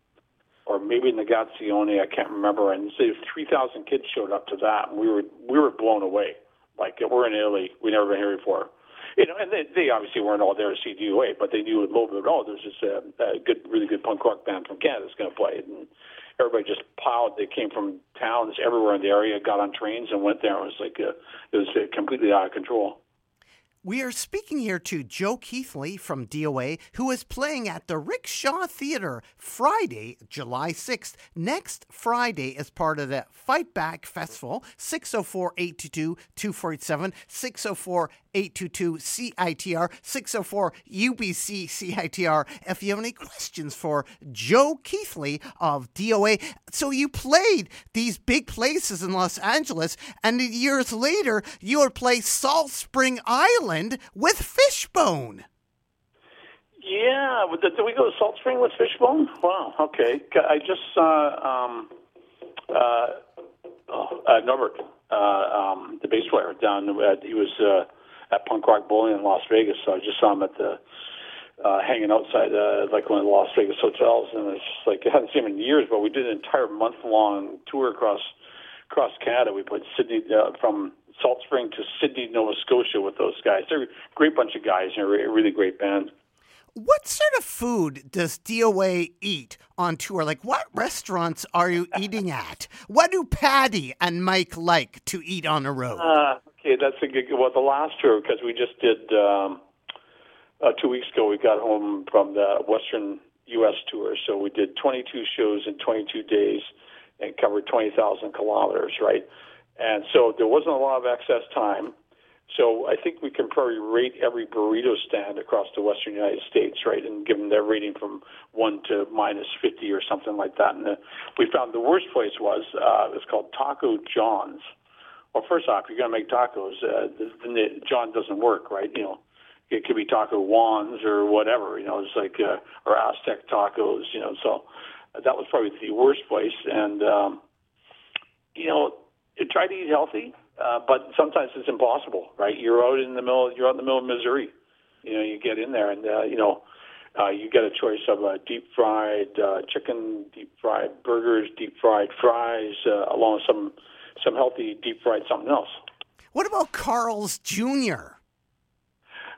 or maybe Negazione. I can't remember. And say 3,000 kids showed up to that, and we were we were blown away. Like we're in Italy, we never been here before. You know, and they, they obviously weren't all there to see DOA, but they knew a little bit. Oh, there's this uh, uh, good, really good punk rock band from Canada that's going to play, it. and everybody just piled. They came from towns everywhere in the area, got on trains, and went there. It was like uh, it was uh, completely out of control. We are speaking here to Joe Keithley from DOA, who is playing at the Rickshaw Theater Friday, July 6th. Next Friday, as part of the Fight Back Festival, 604 822 247, 604 822 CITR, 604 UBC CITR. If you have any questions for Joe Keithley of DOA. So you played these big places in Los Angeles, and years later, you would play Salt Spring Island with Fishbone. Yeah, did we go to Salt Spring with Fishbone? Wow. Okay, I just saw um, uh, oh, uh, Norbert, uh, um, the bass player, down. At, he was uh, at Punk Rock Bowling in Las Vegas, so I just saw him at the uh, hanging outside uh, like one of the Las Vegas hotels, and it's just like I hadn't seen him in years. But we did an entire month long tour across across Canada. We played Sydney uh, from Salt Spring to Sydney, Nova Scotia with those guys. They're a great bunch of guys and a really great band. What sort of food does DOA eat on tour? Like, what restaurants are you [LAUGHS] eating at? What do Patty and Mike like to eat on the road? Uh, okay, that's a good. Well, the last tour because we just did um, uh, two weeks ago. We got home from the Western U.S. tour, so we did 22 shows in 22 days and covered 20,000 kilometers, right? and so there wasn't a lot of excess time. So I think we can probably rate every burrito stand across the western United States, right, and give them their rating from one to minus fifty or something like that. And uh, we found the worst place was uh, it's called Taco John's. Well, first off, you're going to make tacos. Uh, the, the John doesn't work, right? You know, it could be Taco Juan's or whatever. You know, it's like uh, or Aztec tacos. You know, so that was probably the worst place. And um, you know, try to eat healthy, uh, but sometimes it's impossible, right? You're out in the middle. You're out in the middle of Missouri. You know, you get in there, and uh, you know. Uh, you get a choice of uh, deep fried uh, chicken, deep fried burgers, deep fried fries, uh, along with some some healthy deep fried something else. What about Carl's Jr.?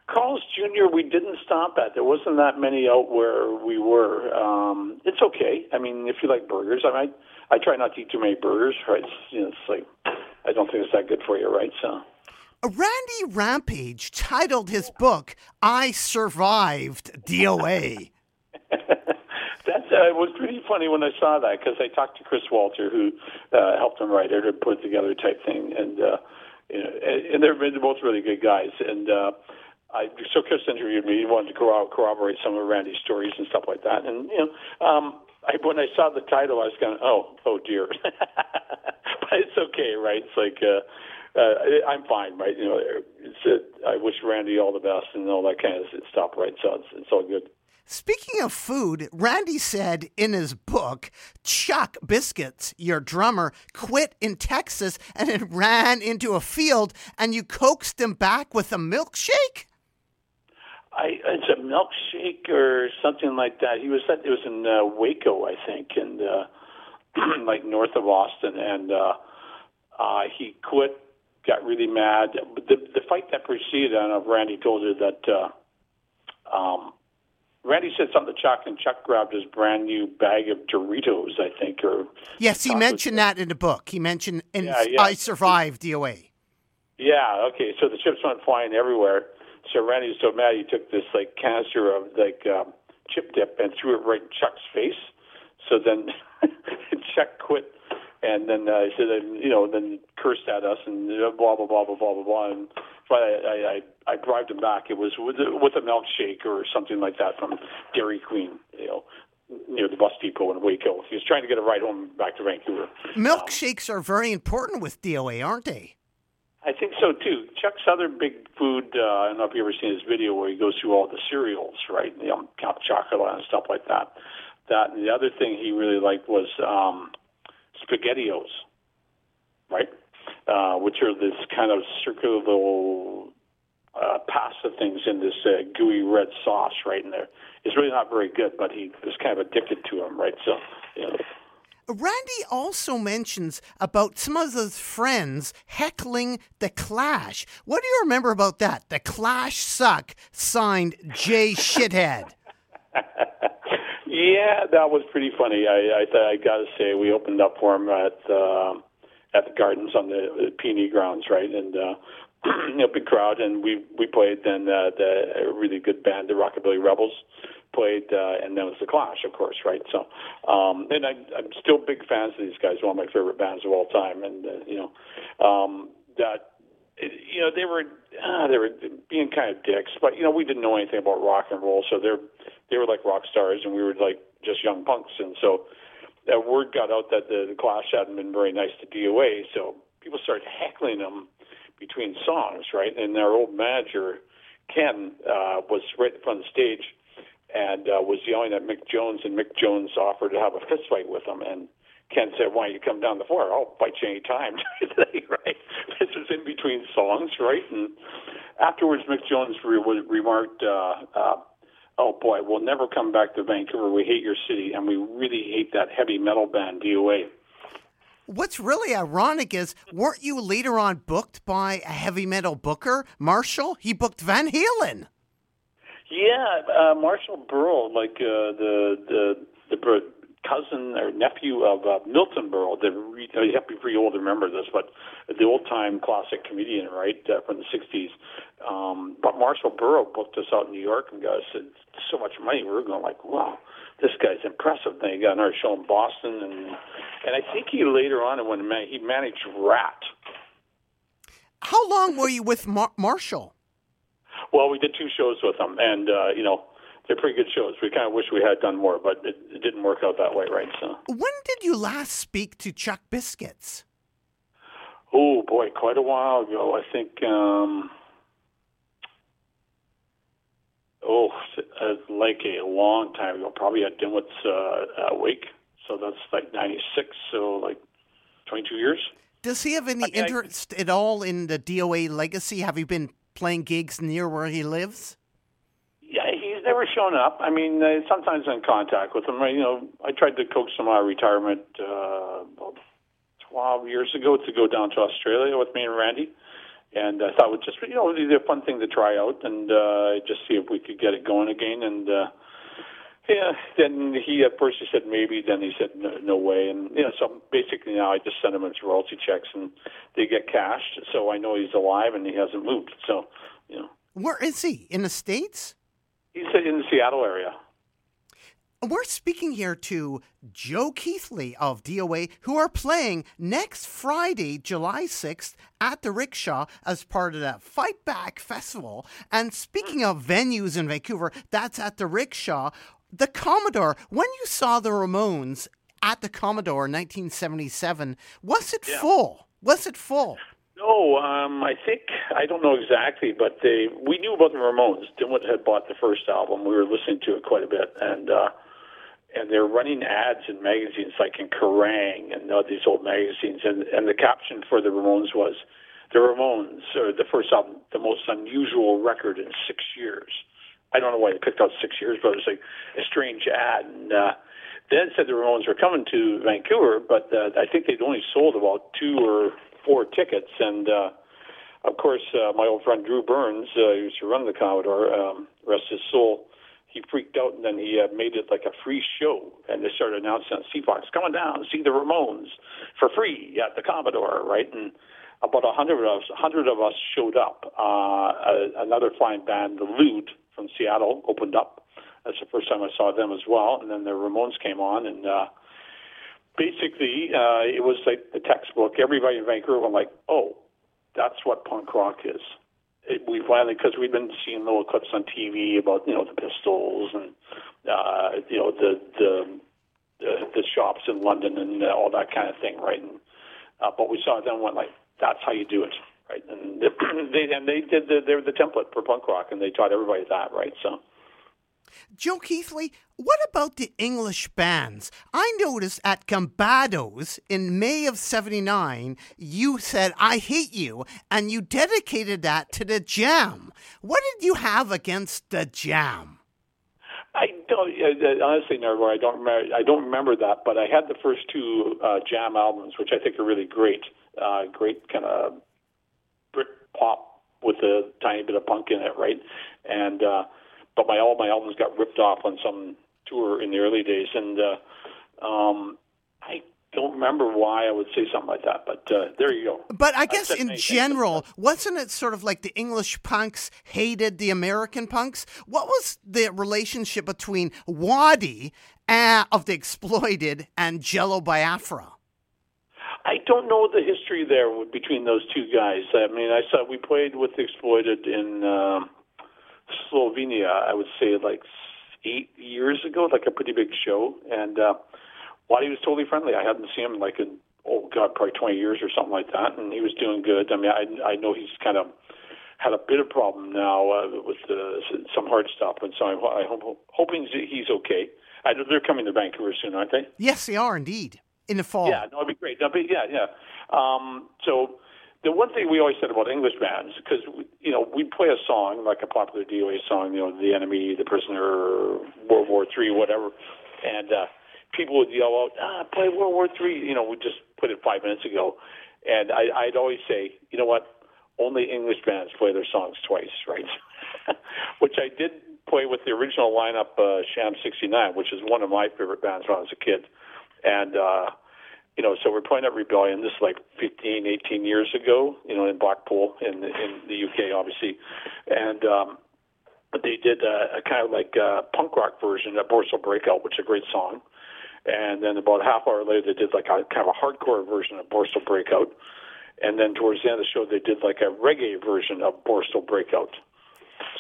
Carl's Jr. We didn't stop at. There wasn't that many out where we were. Um, it's okay. I mean, if you like burgers, I mean, I, I try not to eat too many burgers. Right? It's, you know, it's like I don't think it's that good for you, right? So. Randy Rampage titled his book "I Survived DOA." [LAUGHS] That uh, was pretty funny when I saw that because I talked to Chris Walter, who uh, helped him write it or put it together type thing, and uh, you know, and, and they're, they're both really good guys. And uh, I so Chris interviewed me. He wanted to corroborate some of Randy's stories and stuff like that. And you know, um, I, when I saw the title, I was going, "Oh, oh dear," [LAUGHS] but it's okay, right? It's like. Uh, uh, I'm fine, right? You know, it's, uh, I wish Randy all the best and all that kind of stuff, right? So it's, it's all good. Speaking of food, Randy said in his book, Chuck Biscuits, your drummer, quit in Texas and it ran into a field and you coaxed him back with a milkshake? I it's a milkshake or something like that. He was it was in uh, Waco, I think, and uh, [CLEARS THROAT] like north of Austin, and uh, uh, he quit, got really mad. But the the fight that preceded, I don't know if Randy told you that. Uh, um, Randy said something to Chuck, and Chuck grabbed his brand new bag of Doritos, I think, or Yes, he mentioned that in the book. He mentioned in Yeah, yeah. I Survived DOA. Yeah, okay. So the chips went flying everywhere. So Randy was so mad he took this like canister of like um, chip dip and threw it right in Chuck's face. So then [LAUGHS] Chuck quit, and then uh, said, uh, you know, then cursed at us and uh, blah blah blah blah blah blah blah. And finally, I, I I bribed him back. It was with a, with a milkshake or something like that from Dairy Queen, you know, near the bus depot in Waco. He was trying to get a ride home back to Vancouver. Milkshakes are very important with DOA, aren't they? I think so too. Chuck's other big food. Uh, I don't know if you ever seen his video where he goes through all the cereals, right? You know, Count Chocula and stuff like that. That and the other thing he really liked was um, spaghettios, right? Uh, which are this kind of circular little uh, pasta things in this uh, gooey red sauce, right? And there, it's really not very good, but he was kind of addicted to them, right? So, you know, Randy also mentions about some of his friends heckling the Clash. What do you remember about that? The Clash suck, signed Jay Shithead. [LAUGHS] Yeah, that was pretty funny. I I, I got to say, we opened up for him at uh, at the Gardens on the, the PNE grounds, right? And uh, [CLEARS THROAT] know, big crowd, and we we played. Then uh, the a really good band, the Rockabilly Rebels, played, uh, and then was the Clash, of course, right? So, um, and I, I'm still big fans of these guys. One of my favorite bands of all time, and uh, you know, um, that you know they were uh, they were being kind of dicks, but you know we didn't know anything about rock and roll, so they're they were like rock stars, and we were like just young punks, and so that word got out that the, the Clash hadn't been very nice to DOA, so people started heckling them between songs, right? And our old manager Ken uh, was right in front of the stage and uh, was yelling at Mick Jones, and Mick Jones offered to have a fist fight with him, and Ken said, "Why don't you come down the floor? I'll fight you any time." [LAUGHS] right? This was in between songs, right? And afterwards, Mick Jones re- remarked, uh, uh, "Oh boy, we'll never come back to Vancouver. We hate your city, and we really hate that heavy metal band DOA." What's really ironic is, weren't you later on booked by a heavy metal booker, Marshall? He booked Van Halen. Yeah, uh, Marshall Berle, like uh, the the the cousin or nephew of uh, Milton Berle. The re- you have to be pretty old to remember this, but the old time classic comedian, right, uh, from the '60s. Um, but Marshall Berle booked us out in New York and got us uh, so much money. We were going like, wow, this guy's impressive. Then he got another show in Boston, and and I think he later on when he managed Ratt How long were you with Mar- Marshall? Well, we did two shows with them, and uh, you know they're pretty good shows. We kind of wish we had done more, but it, it didn't work out that way, right? So, When did you last speak to Chuck Biscuits? oh boy, quite a while ago. I think. um Oh, uh, like a long time ago, probably at Dimwit's uh, uh, wake. So that's like '96. So like 22 years. Does he have any I mean, I- interest at all in the DOA legacy? Have you been playing gigs near where he lives? Yeah, he's never shown up. I mean, uh, sometimes in contact with him. Right? You know, I tried to coax him out of retirement uh, about 12 years ago to go down to Australia with me and Randy, and I thought it would just be, you know, it'd be a fun thing to try out and uh, just see if we could get it going again. And uh, yeah, then he at first he said maybe, then he said no, no way, and you know, so basically now I just send him his royalty checks and they get cashed, so I know he's alive and he hasn't moved. So, you know, Where is he? In the States? he's in the Seattle area. We're speaking here to Joe Keithley of DOA, who are playing next Friday, July 6th, at the Rickshaw as part of that Fight Back Festival. And speaking of venues in Vancouver, that's at the Rickshaw. The Commodore, when you saw the Ramones at the Commodore in 1977, was it full? Was it full? No, um, I think I don't know exactly, but they we knew about the Ramones. Dimwit had bought the first album. We were listening to it quite a bit, and uh, and they're running ads in magazines like in Kerrang and uh, these old magazines, and and the caption for the Ramones was, "The Ramones, or the first album, the most unusual record in six years." I don't know why they picked out six years, but it was like a strange ad, and. uh then said the Ramones were coming to Vancouver, but uh, I think they'd only sold about two or four tickets. And uh, of course, uh, my old friend Drew Burns, uh, who used to run the Commodore, um, rest his soul, he freaked out and then he uh, made it like a free show. And they started announcing on CFox, coming down, see the Ramones for free at the Commodore, right? And about a hundred of us, hundred of us showed up. Uh, a, another fine band, the Lewd from Seattle, opened up. That's the first time I saw them as well. And then the Ramones came on, and uh, basically uh, it was like the textbook. Everybody in Vancouver went like, "Oh, that's what punk rock is." It, we finally, because we've been seeing little clips on TV about you know the Pistols and uh, you know the the the, the shops in London and uh, all that kind of thing, right? And, uh, but we saw them went like, "That's how you do it." Right, and [CLEARS THROAT] they and they did the, they were the template for punk rock, and they taught everybody that, right? So, Joe Keithley, what about the English bands? I noticed at Gambados in May of 79, you said, I hate you, and you dedicated that to the Jam. What did you have against the Jam? I don't honestly, Nardwuar. I don't remember. I don't remember that, but I had the first two uh, Jam albums, which I think are really great. Uh, great kind of pop with a tiny bit of punk in it, right? And uh, but my all my albums got ripped off on some tour in the early days, and uh, um, I don't remember why I would say something like that. But uh, there you go. But I guess in general, wasn't it sort of like the English punks hated the American punks? What was the relationship between Wattie uh, of the Exploited and Jello Biafra? I don't know the history there between those two guys. I mean, I saw we played with Exploited in um Slovenia. I would say like eight years ago, like a pretty big show, and uh, Wattie was totally friendly. I hadn't seen him like in oh god, probably twenty years or something like that, and he was doing good. I mean, I I know he's kind of had a bit of problem now uh, with uh, some heart stuff, and so I'm, I hope hoping he's okay. I they're coming to Vancouver soon, aren't they? Yes, they are indeed in the fall. Yeah, no, it'd be great. That'd be, yeah, yeah. Um, so the one thing we always said about English bands, because you know we play a song like a popular DOA song, you know, "The Enemy," "The Prisoner," World War Three, whatever, and uh, people would yell out, "Ah, play World War Three." You know, we just put it five minutes ago, and I, I'd always say, you know what? Only English bands play their songs twice, [LAUGHS] right? which I did play with the original lineup, uh, Sham '69, which is one of my favorite bands when I was a kid, and. uh you know, so we're playing at Rebellion. This is like 15, 18 years ago, you know, in Blackpool in in the UK, obviously, and um, they did a, a kind of like a punk rock version of Borstal Breakout, which is a great song. And then about a half hour later, they did like a kind of a hardcore version of Borstal Breakout. and then towards the end of the show, they did like a reggae version of Borstal Breakout.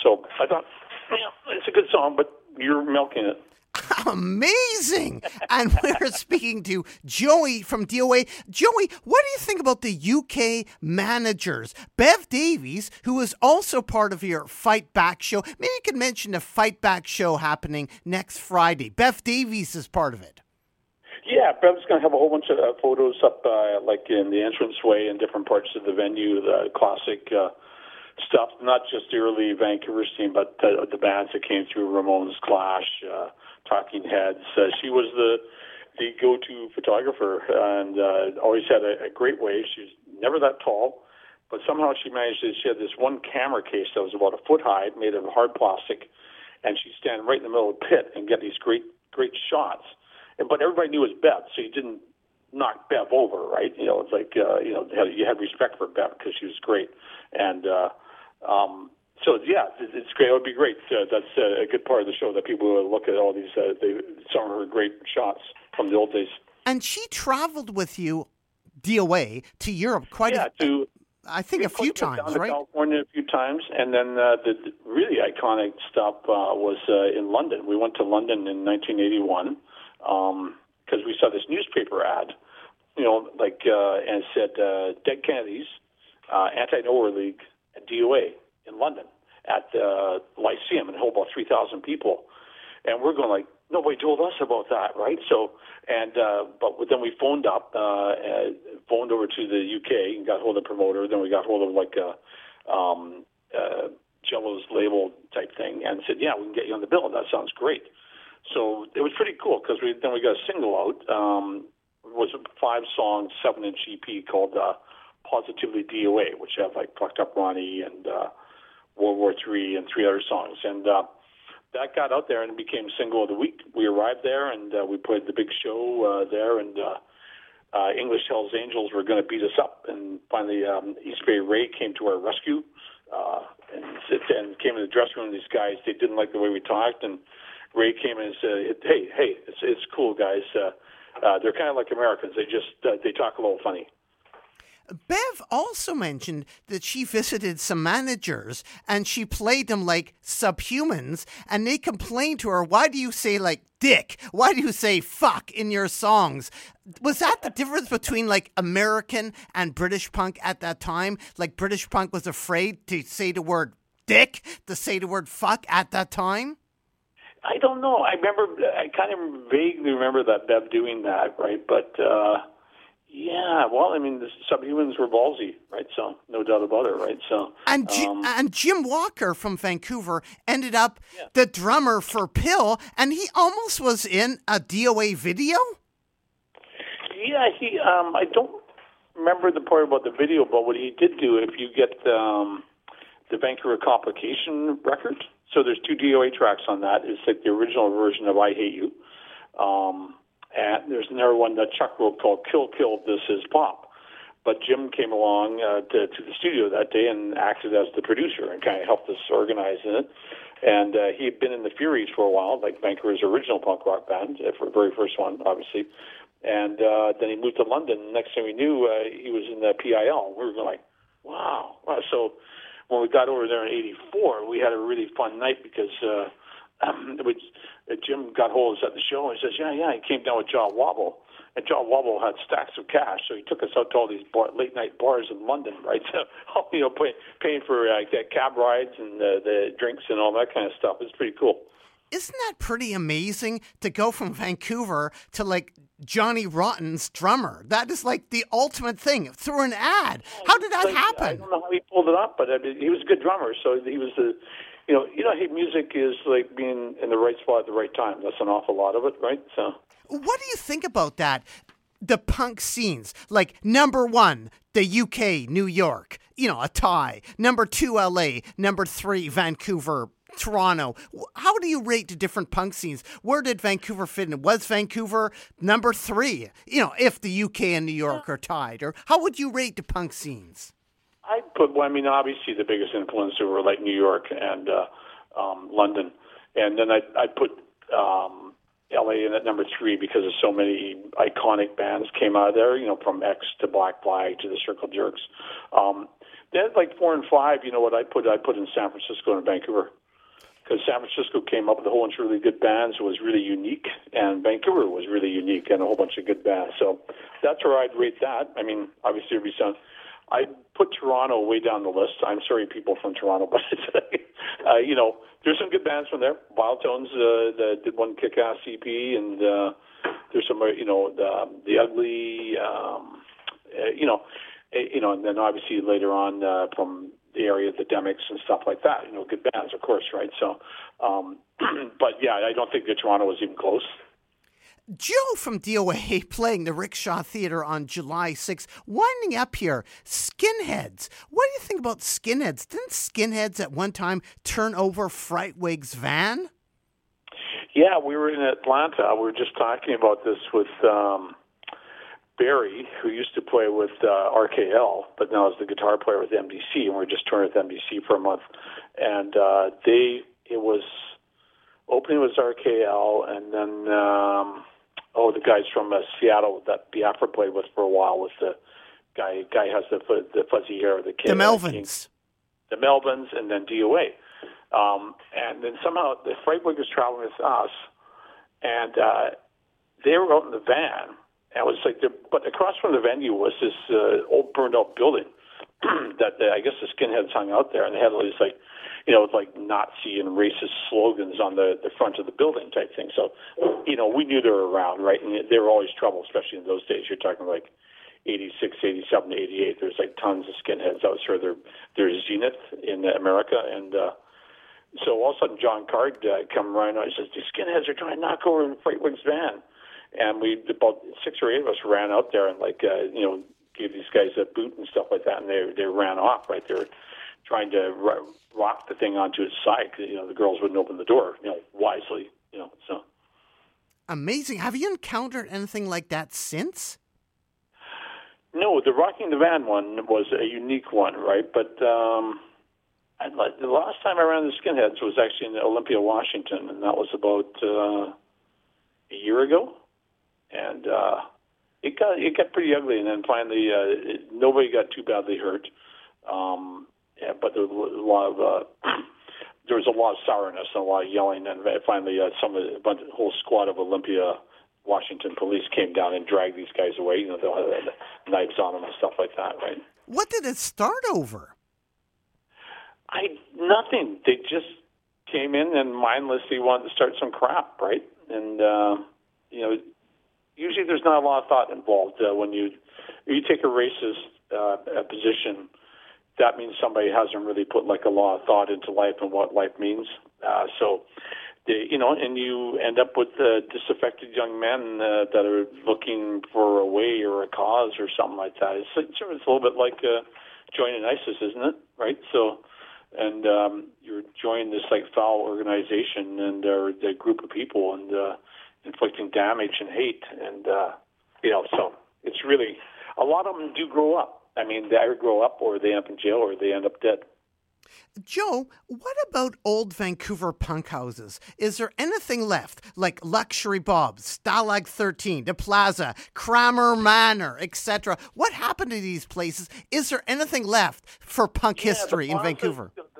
So I thought, yeah, it's a good song, but you're milking it. [LAUGHS] Amazing. and [LAUGHS] we're speaking to Joey from DOA. Joey, what do you think about the UK managers? Bev Davies, who is also part of your Fight Back show. Maybe you could mention the Fight Back show happening next Friday. Bev Davies is part of it. Yeah, Bev's going to have a whole bunch of uh, photos up, uh, like in the entranceway in different parts of the venue, the classic uh, stuff, not just the early Vancouver scene, but uh, the bands that came through, Ramones, Clash, uh, Talking Heads. Uh, she was the the go-to photographer and uh, always had a, a great way. She was never that tall, but somehow she managed to. She had this one camera case that was about a foot high, made of hard plastic, and she'd stand right in the middle of the pit and get these great great shots. And, but everybody knew it was Bev, so you didn't knock Bev over, right? You know, it's like uh, you know you had respect for Bev because she was great, and uh, um, so yeah, it- it's great. It would be great. Uh, that's uh, a good part of the show that people will look at all these. Uh, they, some of her great shots from the old days. And she traveled with you, DOA, to Europe quite yeah, a, to I think a few down times, to right? California a few times, and then uh, the really iconic stop uh, was uh, in London. We went to London in 1981 because we saw this newspaper ad, you know, like uh, and said uh, Dead Kennedys, uh, Anti-Nowhere League, DOA in London at the Lyceum, and held about 3,000 people. And we're going like, nobody told us about that, right? So, and uh, but then we phoned up, uh, phoned over to the UK and got hold of the promoter. Then we got hold of like a um, uh, Jello's label type thing, and said, yeah, we can get you on the bill. That sounds great. So it was pretty cool because we then we got a single out. Um, it was a five song, seven inch EP called uh, Positively DOA, which have like Fucked Up Ronnie and uh, World War Three and three other songs. And uh, that got out there and became single of the week. We arrived there and uh, we played the big show uh, there, and uh, uh, English Hell's Angels were going to beat us up. And finally, um, East Bay Ray came to our rescue uh, and, and came in the dressing room. These guys, they didn't like the way we talked, and Ray came in and said, "Hey, hey, it's it's cool, guys. Uh, uh, they're kind of like Americans. They just uh, they talk a little funny." Bev also mentioned that she visited some managers and she played them like subhumans, and they complained to her, Why do you say like dick? Why do you say fuck in your songs? Was that the difference between like American and British punk at that time? Like British punk was afraid to say the word dick, to say the word fuck at that time? I don't know. I remember. I kind of vaguely remember that Bev doing that, right? But uh, yeah, well, I mean, the subhumans were ballsy, right? So no doubt about it, right? So And Ji- um, and Jim Walker from Vancouver ended up the drummer for PIL, and he almost was in a DOA video. Yeah, he. Um, I don't remember the part about the video, but what he did do, if you get um, the Vancouver Complication record, so there's two DOA tracks on that. It's like the original version of "I Hate You," um, and there's another one that Chuck wrote called "Kill Kill This Is Pop." But Jim came along uh, to, to the studio that day and acted as the producer and kind of helped us organize it. And uh, he had been in the Furies for a while, like Vancouver's original punk rock band, uh, for the very first one, obviously. And uh, then he moved to London. Next thing we knew, uh, he was in the PIL. We were like, wow. wow. So when we got over there in '84, we had a really fun night because uh, [CLEARS THROAT] um, was, uh, Jim got hold of us at the show and he says, yeah, yeah. He came down with Jah Wobble. And Jah Wobble had stacks of cash, so he took us out to all these bar, late night bars in London, right? [LAUGHS] So, you know, pay, paying for uh, the cab rides and uh, the drinks and all that kind of stuff. It's pretty cool. Isn't that pretty amazing to go from Vancouver to like Johnny Rotten's drummer? That is like the ultimate thing through an ad. How did that Like, I don't know how he pulled it off, but I mean, he was a good drummer. So he was the, you know, you know, hey, music is like being in the right spot at the right time. That's an awful lot of it, right? So. What do you think about that? The punk scenes, like number one, the UK, New York, you know, a tie. Number two, LA. Number three, Vancouver, Toronto. How do you rate the different punk scenes? Where did Vancouver fit in? Was Vancouver number three? You know, if the UK and New York are tied, or how would you rate the punk scenes? I put. Well, I mean, obviously the biggest influences were like New York and uh, um, London, and then I I put um, LA LA in at number three because of so many iconic bands came out of there. You know, from X to Black Flag to the Circle Jerks. Um, then like four and five, you know what I put? I put in San Francisco and Vancouver because San Francisco came up with a whole bunch of really good bands. Was really unique, and Vancouver was really unique and a whole bunch of good bands. So that's where I'd rate that. I mean, obviously, be some. I put Toronto way down the list. I'm sorry, people from Toronto, [LAUGHS] but uh, you know, there's some good bands from there. Wild Tones uh, that did one kick-ass EP, and uh, there's some, uh, you know, the, the Ugly, um, uh, you know, uh, you know, and then obviously later on uh, from the area, of the Demics and stuff like that. You know, good bands, of course, right? So, um, [CLEARS THROAT] but yeah, I don't think that Toronto was even close. Joe from DOA [LAUGHS] playing the Rickshaw Theatre on July 6th. Winding up here, Skinheads. What do you think about Skinheads? Didn't Skinheads at one time turn over Frightwig's van? Yeah, we were in Atlanta. We were just talking about this with um, Barry, who used to play with uh, RKL, but now is the guitar player with MDC, and we are just touring with MDC for a month. And uh, they, it was opening was RKL, and then um, oh, the guys from uh, Seattle that Biafra played with for a while with the guy. Guy has the the fuzzy hair, of the kid, The Melvins. the Melvins, and then DOA. Um, and then somehow the Frightwig was traveling with us, and uh, they were out in the van. And it was like, the, but across from the venue was this uh, old burned out building [CLEARS THROAT] that uh, I guess the skinheads hung out there, and they had all these like, you know, like Nazi and racist slogans on the the front of the building type thing. So, you know, we knew they were around, right? And they were always trouble, especially in those days. You're talking like 86, 87, 88. There's like tons of skinheads. That was sort of their their zenith in America, and uh, so all of a sudden Jon Card uh, come running out. He says, "The skinheads are trying to knock over Frightwig's van," and we about six or eight of us ran out there and like uh, you know gave these guys a boot and stuff like that, and they they ran off. Right, they were trying to rock the thing onto its side. You know, the girls wouldn't open the door. You know, wisely. You know, so. Amazing. Have you encountered anything like that since? No, the Rocking the Van one was a unique one, right? But um, like, the last time I ran the Skinheads was actually in Olympia, Washington, and that was about uh, a year ago. And uh, it got it got pretty ugly, and then finally uh, it, nobody got too badly hurt. Um, yeah, but there was a lot of uh, [CLEARS THROAT] there was a lot of sourness and a lot of yelling, and finally uh, some of the, a bunch, whole squad of Olympia Washington police came down and dragged these guys away. You know, they all had knives on them and stuff like that, right? What did it start over? I nothing. They just came in and mindlessly wanted to start some crap, right? And uh, you know, usually there's not a lot of thought involved uh, when you you take a racist uh, position. That means somebody hasn't really put like a lot of thought into life and what life means. Uh, so, they, you know, and you end up with uh, disaffected young men uh, that are looking for a way or a cause or something like that. It's, it's, it's a little bit like uh, joining ISIS, isn't it? Right? So, and um, you're joining this like foul organization and uh, a group of people and uh, inflicting damage and hate, and uh, you know, so it's really a lot of them do grow up. I mean, they either grow up or they end up in jail or they end up dead. Joe, what about old Vancouver punk houses? Is there anything left, like Luxury Bob's, Stalag 13, The Plaza, Kramer Manor, etc.? What happened to these places? Is there anything left for punk Yeah, history in Vancouver? The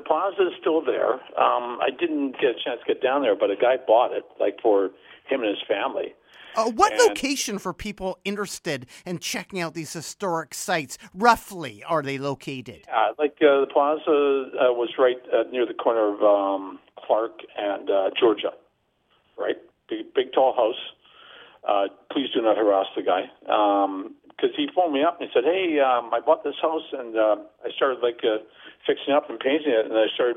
plaza is still there. Um, I didn't get a chance to get down there, but a guy bought it, like for him and his family. Uh, what And- location for people interested in checking out these historic sites, roughly, are they located? Uh, like uh, the plaza uh, was right uh, near the corner of um, Clark and uh, Georgia, right? Big, big tall house. Uh, please do not harass the guy because he phoned me up and he said, "Hey, um, I bought this house and uh, I started like uh, fixing up and painting it, and I started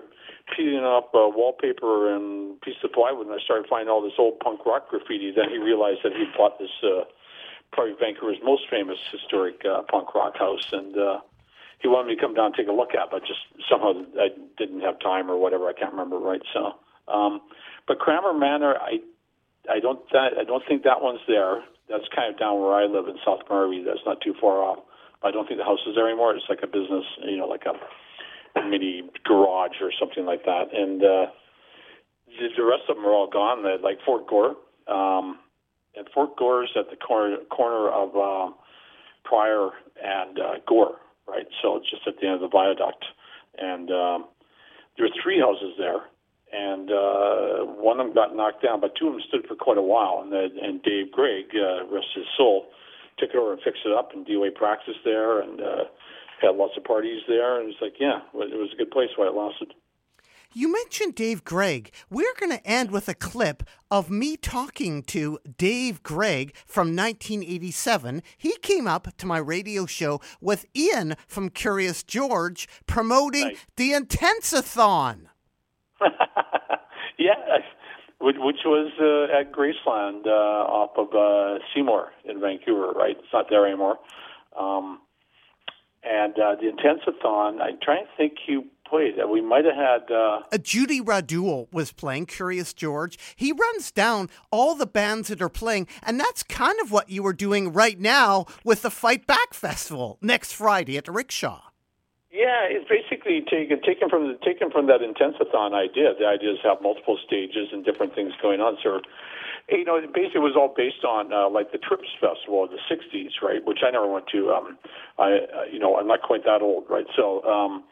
peeling up uh, wallpaper and pieces of plywood, and I started finding all this old punk rock graffiti." Then he realized that he bought this uh, probably Vancouver's most famous historic uh, punk rock house, and uh, he wanted me to come down and take a look at, but just somehow I didn't have time or whatever. I can't remember right. So, um, but Kramer Manor, I I don't that, I don't think that one's there. That's kind of down where I live in South Burnaby. That's not too far off. I don't think the house is there anymore. It's like a business, you know, like a mini garage or something like that. And uh, the, the rest of them are all gone. They're like Fort Gore um, at Fort Gore's at the corner corner of uh, Prior and uh, Gore, right? So it's just at the end of the viaduct, and um, there were three houses there, and uh, one of them got knocked down, but two of them stood for quite a while. And the, and Dave Gregg, uh, rest his soul, took it over and fixed it up, and DOA practiced there, and uh, had lots of parties there. And it's like, yeah, it was a good place while it lasted. You mentioned Dave Gregg. We're going to end with a clip of me talking to Dave Gregg from 1987. He came up to my radio show with Ian from Curious George promoting Nice. the Intensathon. [LAUGHS] yeah, which, was uh, at Graceland uh, off of uh, Seymour in Vancouver, right? It's not there anymore. Um, and uh, the Intensathon, I'm trying to think who played. We might have had. Uh, Uh, Judy Radul was playing Curious George. He runs down all the bands that are playing, and that's kind of what you were doing right now with the Fight Back Festival next Friday at the Rickshaw. Yeah, it's basically taken taken from the taken from that intensathon idea. The idea is to have multiple stages and different things going on. So, you know, it was all based on uh, like the Trips Festival of the '60s, right? Which I never went to. Um, I, uh, you know, I'm not quite that old, right? So, um,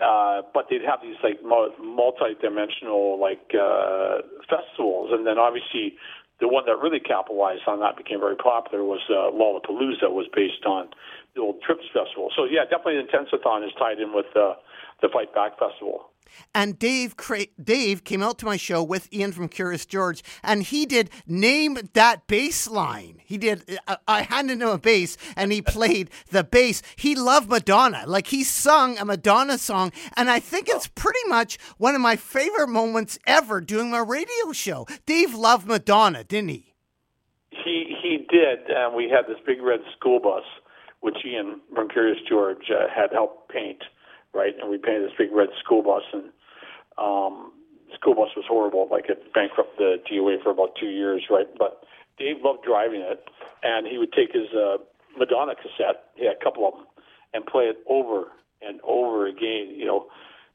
uh, but they'd have these like multi-dimensional like uh, festivals, and then obviously the one that really capitalized on that became very popular was uh, Lollapalooza, was based on the old Trips Festival. So yeah, definitely the Intensathon is tied in with uh, the Fight Back Festival. And Dave Cra- Dave came out to my show with Ian from Curious George, and he did name that bass line. He did. I, I handed him a bass, and he played the bass. He loved Madonna, like he sung a Madonna song, and I think it's pretty much one of my favorite moments ever doing my radio show. Dave loved Madonna, didn't he? He he did, and we had this big red school bus, which Ian from Curious George uh, had helped paint, right? And we painted this big red school bus, and um, the school bus was horrible. Like it bankrupted the DOA for about two years, right? But Dave loved driving it, and he would take his uh, Madonna cassette, he had a couple of them, and play it over and over again, you know.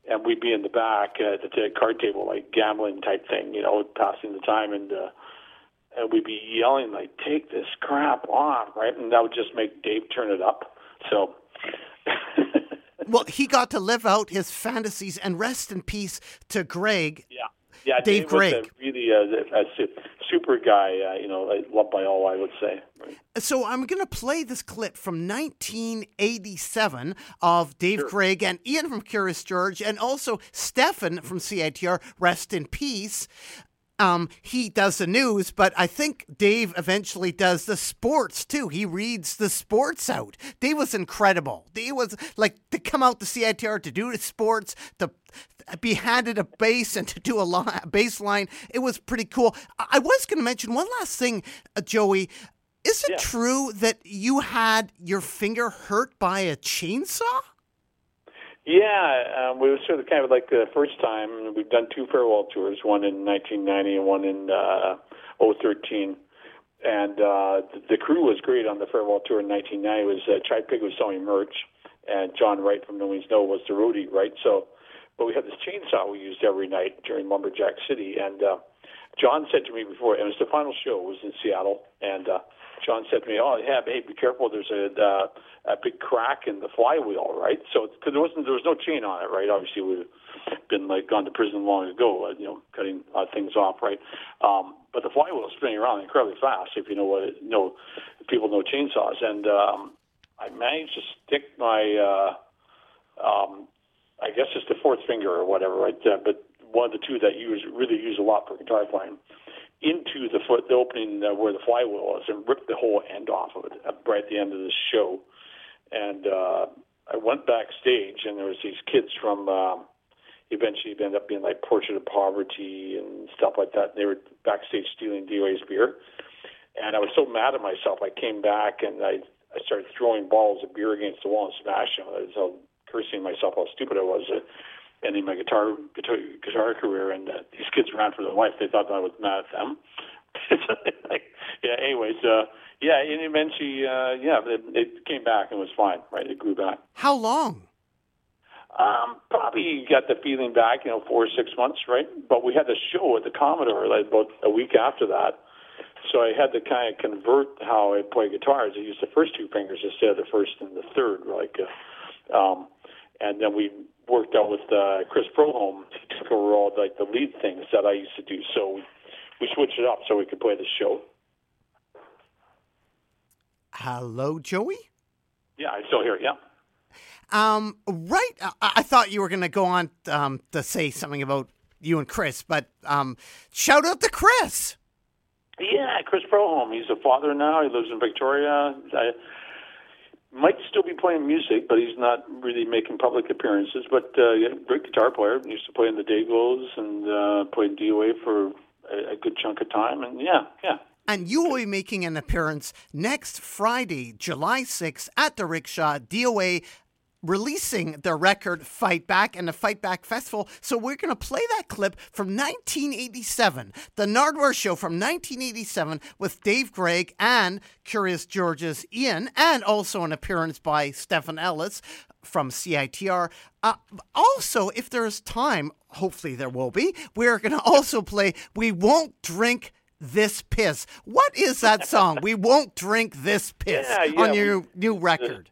And we'd be in the back uh, at the card table, like gambling type thing, you know, passing the time, and uh, and we'd be yelling like, "Take this crap off!" Right, and that would just make Dave turn it up. So, [LAUGHS] Well, he got to live out his fantasies, and rest in peace to Greg. yeah, yeah, Dave Gregg. a really uh, a super guy. Uh, you know, loved by all, I would say. Right. So I'm going to play this clip from 1987 of Dave Sure. Gregg and Ian from Curious George, and also Stefan from CITR. Rest in peace. Um, he does the news, but I think Dave eventually does the sports too. He reads the sports out. Dave was incredible. Dave was like to come out to CITR to do the sports, to be handed a bass and to do a, li- a bass line. It was pretty cool. I I was going to mention one last thing, uh, Joey. Is it Yeah. true that you had your finger hurt by a chainsaw? Yeah, um, we was sort of kind of like the first time. We've done two farewell tours, one in 1990 and one in uh, 013. And uh, the, the crew was great on the farewell tour in 1990. It was uh, Chi Pig was selling merch, and John Wright from No Means No was the roadie, right? So, but we had this chainsaw we used every night during Lumberjack City, and uh, John said to me before, and it was the final show, was in Seattle, and uh, John said to me, "Oh, yeah, hey, be careful. There's a uh, a big crack in the flywheel, right? So because there wasn't there was no chain on it, right? Obviously, we'd been like gone to prison long ago, uh, you know, cutting uh, things off, right? Um, but the flywheel is spinning around incredibly fast. If you know what it, know, if people know chainsaws, and um, I managed to stick my, uh, um, I guess it's the fourth finger or whatever, right? Uh, but one of the two that use really use a lot for guitar playing into the foot, the opening uh, where the flywheel is, and ripped the whole end off of it uh, right at the end of the show. And uh, I went backstage, and there was these kids from. Um, eventually, ended up being like Portrait of Poverty and stuff like that. They were backstage stealing DOA's beer, and I was so mad at myself. I came back and I I started throwing balls of beer against the wall and smashing them. I was so cursing myself how stupid I was. Uh, ending my guitar guitar, guitar career, and uh, these kids ran for their life. They thought that I was mad at them. [LAUGHS] like, yeah. Anyways, uh, yeah. And eventually, uh, yeah, it, it came back and was fine. Right, it grew back. How long? Um, probably got the feeling back, you know, four or six months, right? But we had the show at the Commodore like about a week after that, So I had to kind of convert how I play guitars. I used the first two fingers instead of the first and the third, like. Uh, um, and then we worked out with uh, Chris Prohom. He took over all like the lead things that I used to do. So we, we switched it up so we could play the show. Hello, Joey. Yeah, I'm still here. Yeah. Um, right. I, I thought you were going to go on um, to say something about you and Chris, but um, shout out to Chris. Yeah, Chris Prohom. He's a father now. He lives in Victoria. I might still be playing music, but he's not really making public appearances. But uh, yeah, great guitar player. Used to play in the Dayglows and uh, played DOA for a, a good chunk of time. And yeah, yeah. And you will be making an appearance next Friday, July 6th at the Rickshaw DOA releasing their record Fight Back and the Fight Back Festival. So we're going to play that clip from 1987, the Nardwuar Show from 1987 with Dave Gregg and Curious George's Ian, and also an appearance by Stephen Ellis from CITR. Uh, also, if there's time, hopefully there will be, we're going to also play We Won't Drink this piss. What is that song? we won't drink this piss Yeah, [LAUGHS] yeah, on your new record.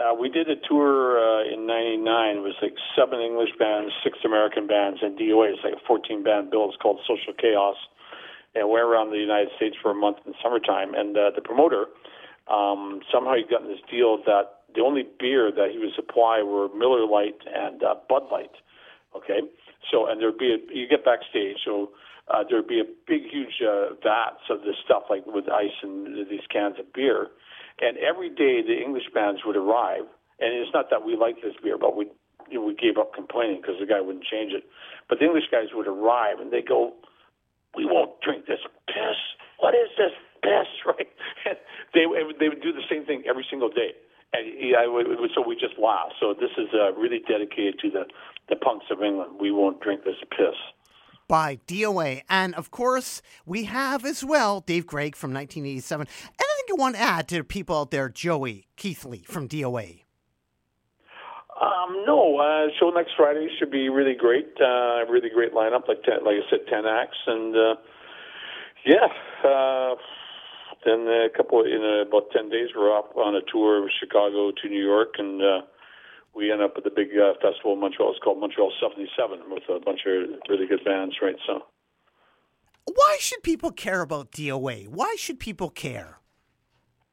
Uh, we did a tour uh, in '99. It was like seven English bands, six American bands, and DOA. It's like a 14 band bill. It's called Social Chaos, and we went around the United States for a month in the summertime. And uh, the promoter um, somehow he got in this deal that the only beer that he would supply were Miller Lite and uh, Bud Light. Okay, so and there'd be a, you get backstage, so uh, there'd be a big, huge uh, vats of this stuff like with ice and these cans of beer. And every day the English bands would arrive, and it's not that we liked this beer, but we you know, we gave up complaining because the guy wouldn't change it. But the English guys would arrive and they go, "We won't drink this piss. What is this piss?" [LAUGHS] Right? And they they would do the same thing every single day. And yeah, so we just laugh. So this is uh, really dedicated to the the punks of England. We won't drink this piss. by DOA. And of course, we have as well Dave Gregg from 1987. You want to add to people out there, Joey Keithley from DOA? Um, no, uh, show next Friday should be really great. Uh, really great lineup, like ten, like I said, ten acts, and uh, yeah. Uh, then a couple in uh, about ten days, we're off on a tour of Chicago to New York, and uh, we end up at the big uh, festival in Montreal. It's called Montreal '77 with a bunch of really good bands, right? So. Why should people care about DOA? Why should people care?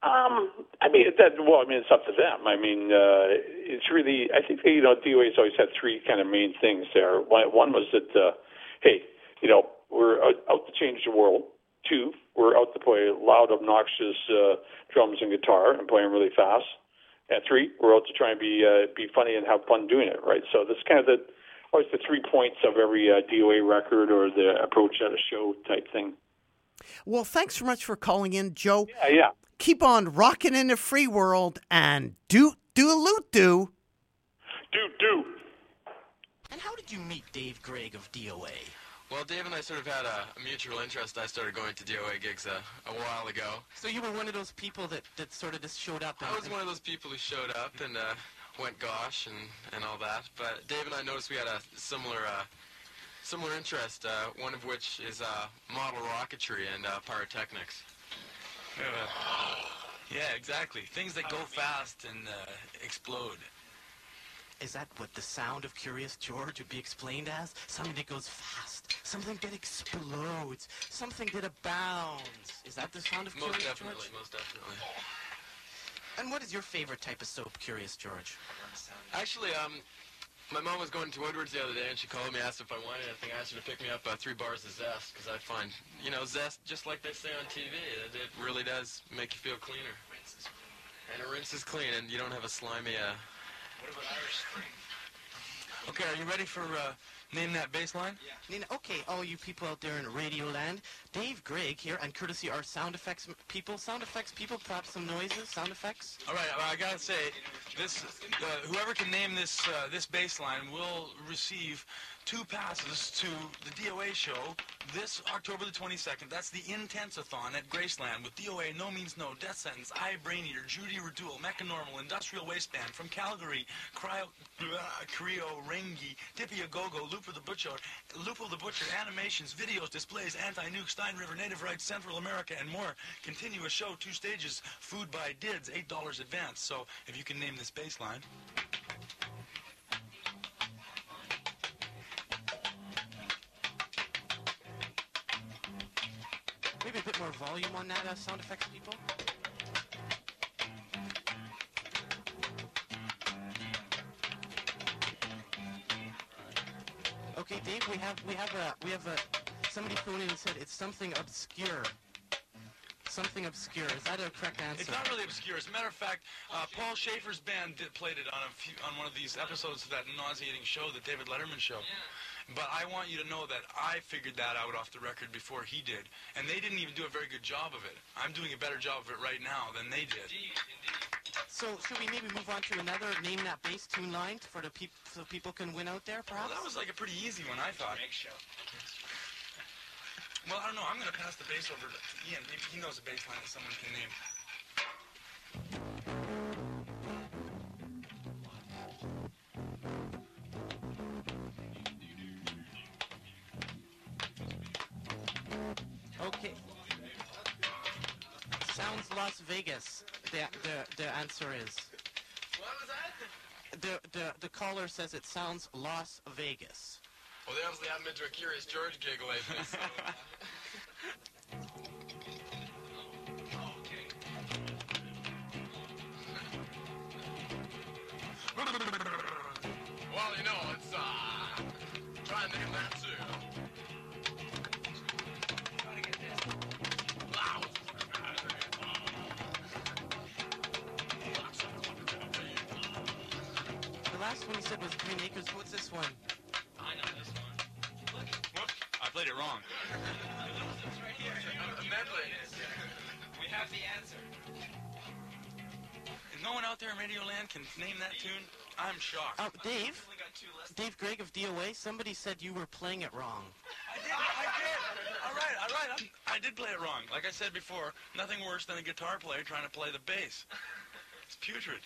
Um, I mean, that, well, I mean, it's up to them. I mean, uh, it's really, I think, you know, DOA's always had three kind of main things there. One, one was that, uh, hey, you know, we're out, out to change the world. Two, we're out to play loud, obnoxious uh, drums and guitar and play them really fast. And three, we're out to try and be uh, be funny and have fun doing it, right? So that's kind of the always the three points of every uh, DOA record or the approach at a show type thing. Well, thanks so much for calling in, Joe. Yeah, yeah. Keep on rocking in the free world and do do a loot do. Do do. And how did you meet Dave Gregg of DOA? Well, Dave and I sort of had a, a mutual interest. I started going to DOA gigs a, a while ago. So you were one of those people that, that sort of just showed up. And, I was one of those people who showed up and uh, went gosh and, and all that. But Dave and I noticed we had a similar uh, similar interest, uh, one of which is uh, model rocketry and uh, pyrotechnics. [SIGHS] Yeah, exactly. Things that go fast and uh, explode. Is that what the sound of Curious George would be explained as? Something that goes fast, something that explodes, something that abounds. Is that the sound of Most Curious definitely, George? most definitely. And what is your favorite type of soap, Curious George? Actually, um, my mom was going to Woodward's the other day, and she called me, asked if I wanted anything. I asked her to pick me up uh, three bars of Zest, because I find, you know, Zest, just like they say on TV, it, it really does make you feel cleaner. And it rinses clean, and you don't have a slimy, uh... What about Irish Spring? Okay, are you ready for uh, name that bass line? Nina, okay, all you people out there in Radio Land, Dave Gregg here, and courtesy our sound effects m- people, sound effects people, perhaps some noises, sound effects. All right, well, I gotta say, this uh, whoever can name this uh, this bass line will receive two passes to the DOA show this October the 22nd. That's the Intensathon at Graceland with DOA, No Means No, Death Sentence, I, Brain Eater, Judy Radul, Mechanormal, Industrial Waistband from Calgary, Cryo, blah, Creo, Rengi, Dippy Go-Go, Looper the Butcher, Lupo the Butcher, animations, videos, displays, anti-nuke, Stein River, Native Rights, Central America, and more. Continuous show, two stages, food by DIDS, $8 advance. So if you can name this bass line. Maybe a bit more volume on that uh, sound effects, people. Okay, Dave, we have we have a we have a somebody phoned in and said it's something obscure. Something obscure. Is that a correct answer? It's not really obscure. As a matter of fact, uh, Paul Shaffer's band did, played it on a few, on one of these episodes of that nauseating show, the David Letterman show. But I want you to know that I figured that out off the record before he did, and they didn't even do a very good job of it. I'm doing a better job of it right now than they did. So should we maybe move on to another name that bass tune line for the peop so people can win out there, perhaps? Well, perhaps? that was like a pretty easy one, I thought. Well, I don't know. I'm going to pass the bass over to Ian. Maybe he knows a bass line that someone can name. Okay. Sounds Las Vegas. The the the answer is. What was that? The the the caller says it sounds Las Vegas. Well, they obviously haven't been to a Curious George gig lately, so... well, you know, it's, uh... Try and name that, last one he said was Green Acres. What's this one? I know this one. Whoops, I played it wrong. A medley. We have the answer. If no one out there in Radioland can name that tune, I'm shocked. Uh, Dave. Dave Gregg of DOA. Somebody said you were playing it wrong. I did, I did. All right, all right. I'm, I did play it wrong. Like I said before, nothing worse than a guitar player trying to play the bass. It's putrid.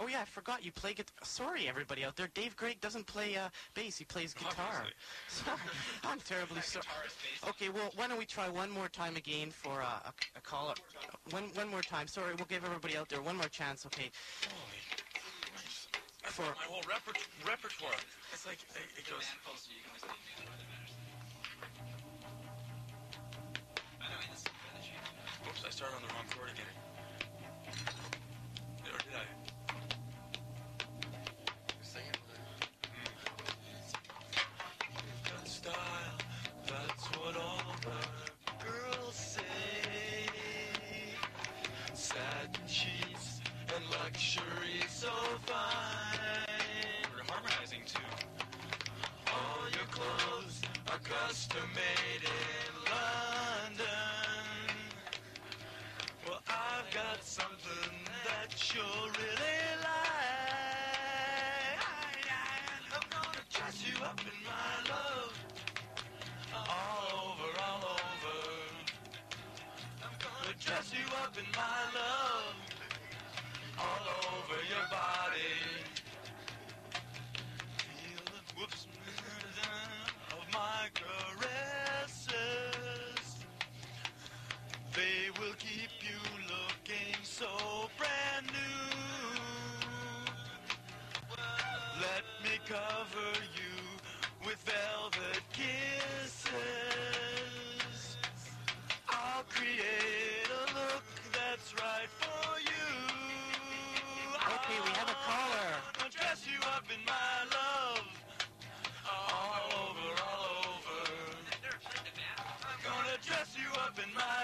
Oh yeah, I forgot you play guitar. Sorry, everybody out there. Dave Gregg doesn't play uh, bass. He plays guitar. [LAUGHS] I'm terribly sorry. Okay, well, why don't we try one more time again for uh, a, a call up? One, one more time. Sorry, we'll give everybody out there one more chance. Okay. For my whole reper- repertoire. It's like it, it goes. Oops, I started on the wrong chord again. And luxury so fine. We're harmonizing too. All your clothes are custom made in London. Well, I've got something that you'll really like. I'm gonna dress you up in my love. All over, all over. I'm gonna dress you up in my love. Cover you with velvet kisses. I'll create a look that's right for you. Okay, we have a caller. I'll dress you up in my love. All over, all over. I'm gonna dress you up in my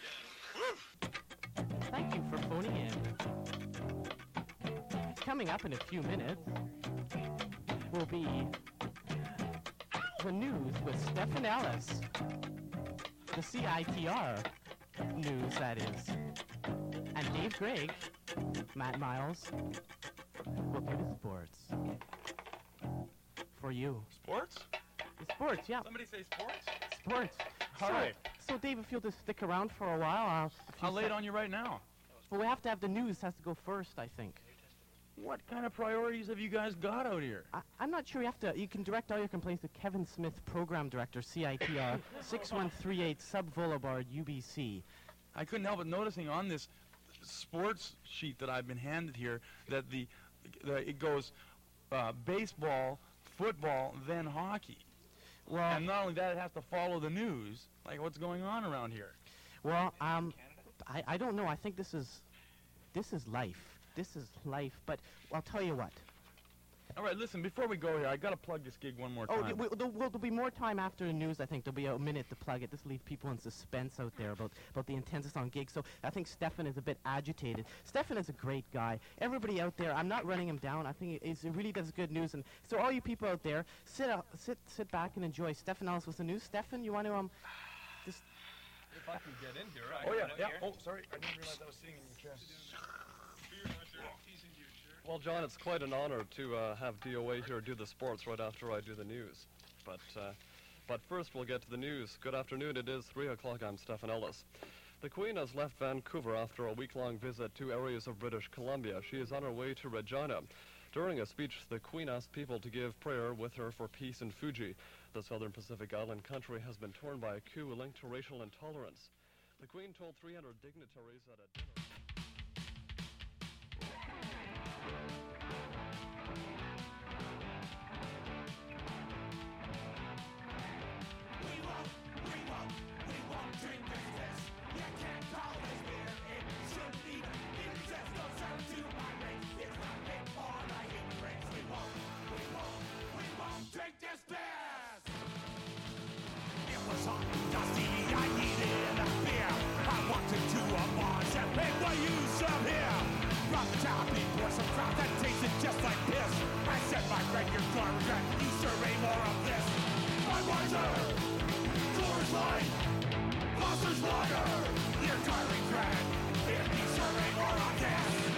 up in a few minutes will be the news with Stephen Ellis. The CITR news, that is. And Dave Gregg, Matt Miles, will do the sports. For you. Sports? Sports, yeah. Somebody say sports? Sports. All so, right. So, Dave, if you'll just stick around for a while, I'll. How you late on you right now? Well, we have to have the news. Has to go first, I think. What kind of priorities have you guys got out here? I, I'm not sure you have to. You can direct all your complaints to Kevin Smith, Program Director, CITR, [LAUGHS] 6138 Sub Boulevard, UBC. I couldn't help but noticing on this sports sheet that I've been handed here that the, the it goes uh, baseball, football, then hockey. Well, and not only that, it has to follow the news, like what's going on around here. Well, um, I, I don't know. I think this is, this is life. This is life. But I'll tell you what. All right, listen. Before we go here, I gotta plug this gig one more Oh, time. th- well, there'll, well, there'll be more time after the news. I think there'll be a minute to plug it. Just leave people in suspense out there about, about the intensity on gig. So I think Stefan is a bit agitated. Stefan is a great guy. Everybody out there, I'm not running him down. I think he, he really does good news. And so all you people out there, sit out, sit sit back and enjoy. Stefan Ellis with the news. Stefan, you want to um, just If I can get in here, I Oh yeah, yeah. get in Oh, sorry, I didn't realize I was sitting in your chair. Well, John, it's quite an honor to uh, have DOA here do the sports right after I do the news. But, uh, but first, we'll get to the news. Good afternoon. It is 3 o'clock. I'm Stephen Ellis. The Queen has left Vancouver after a week-long visit to areas of British Columbia. She is on her way to Regina. During a speech, the Queen asked people to give prayer with her for peace in Fiji. The southern Pacific island country has been torn by a coup linked to racial intolerance. The Queen told 300 dignitaries at a dinner. What you serve here? Rock topping for some crowd that tasted just like piss. I said, my friend, you're garbage, and you serve any more of this. Budweiser, Coors Light, Foster's Water, your tiring friend. If you serve any more of this,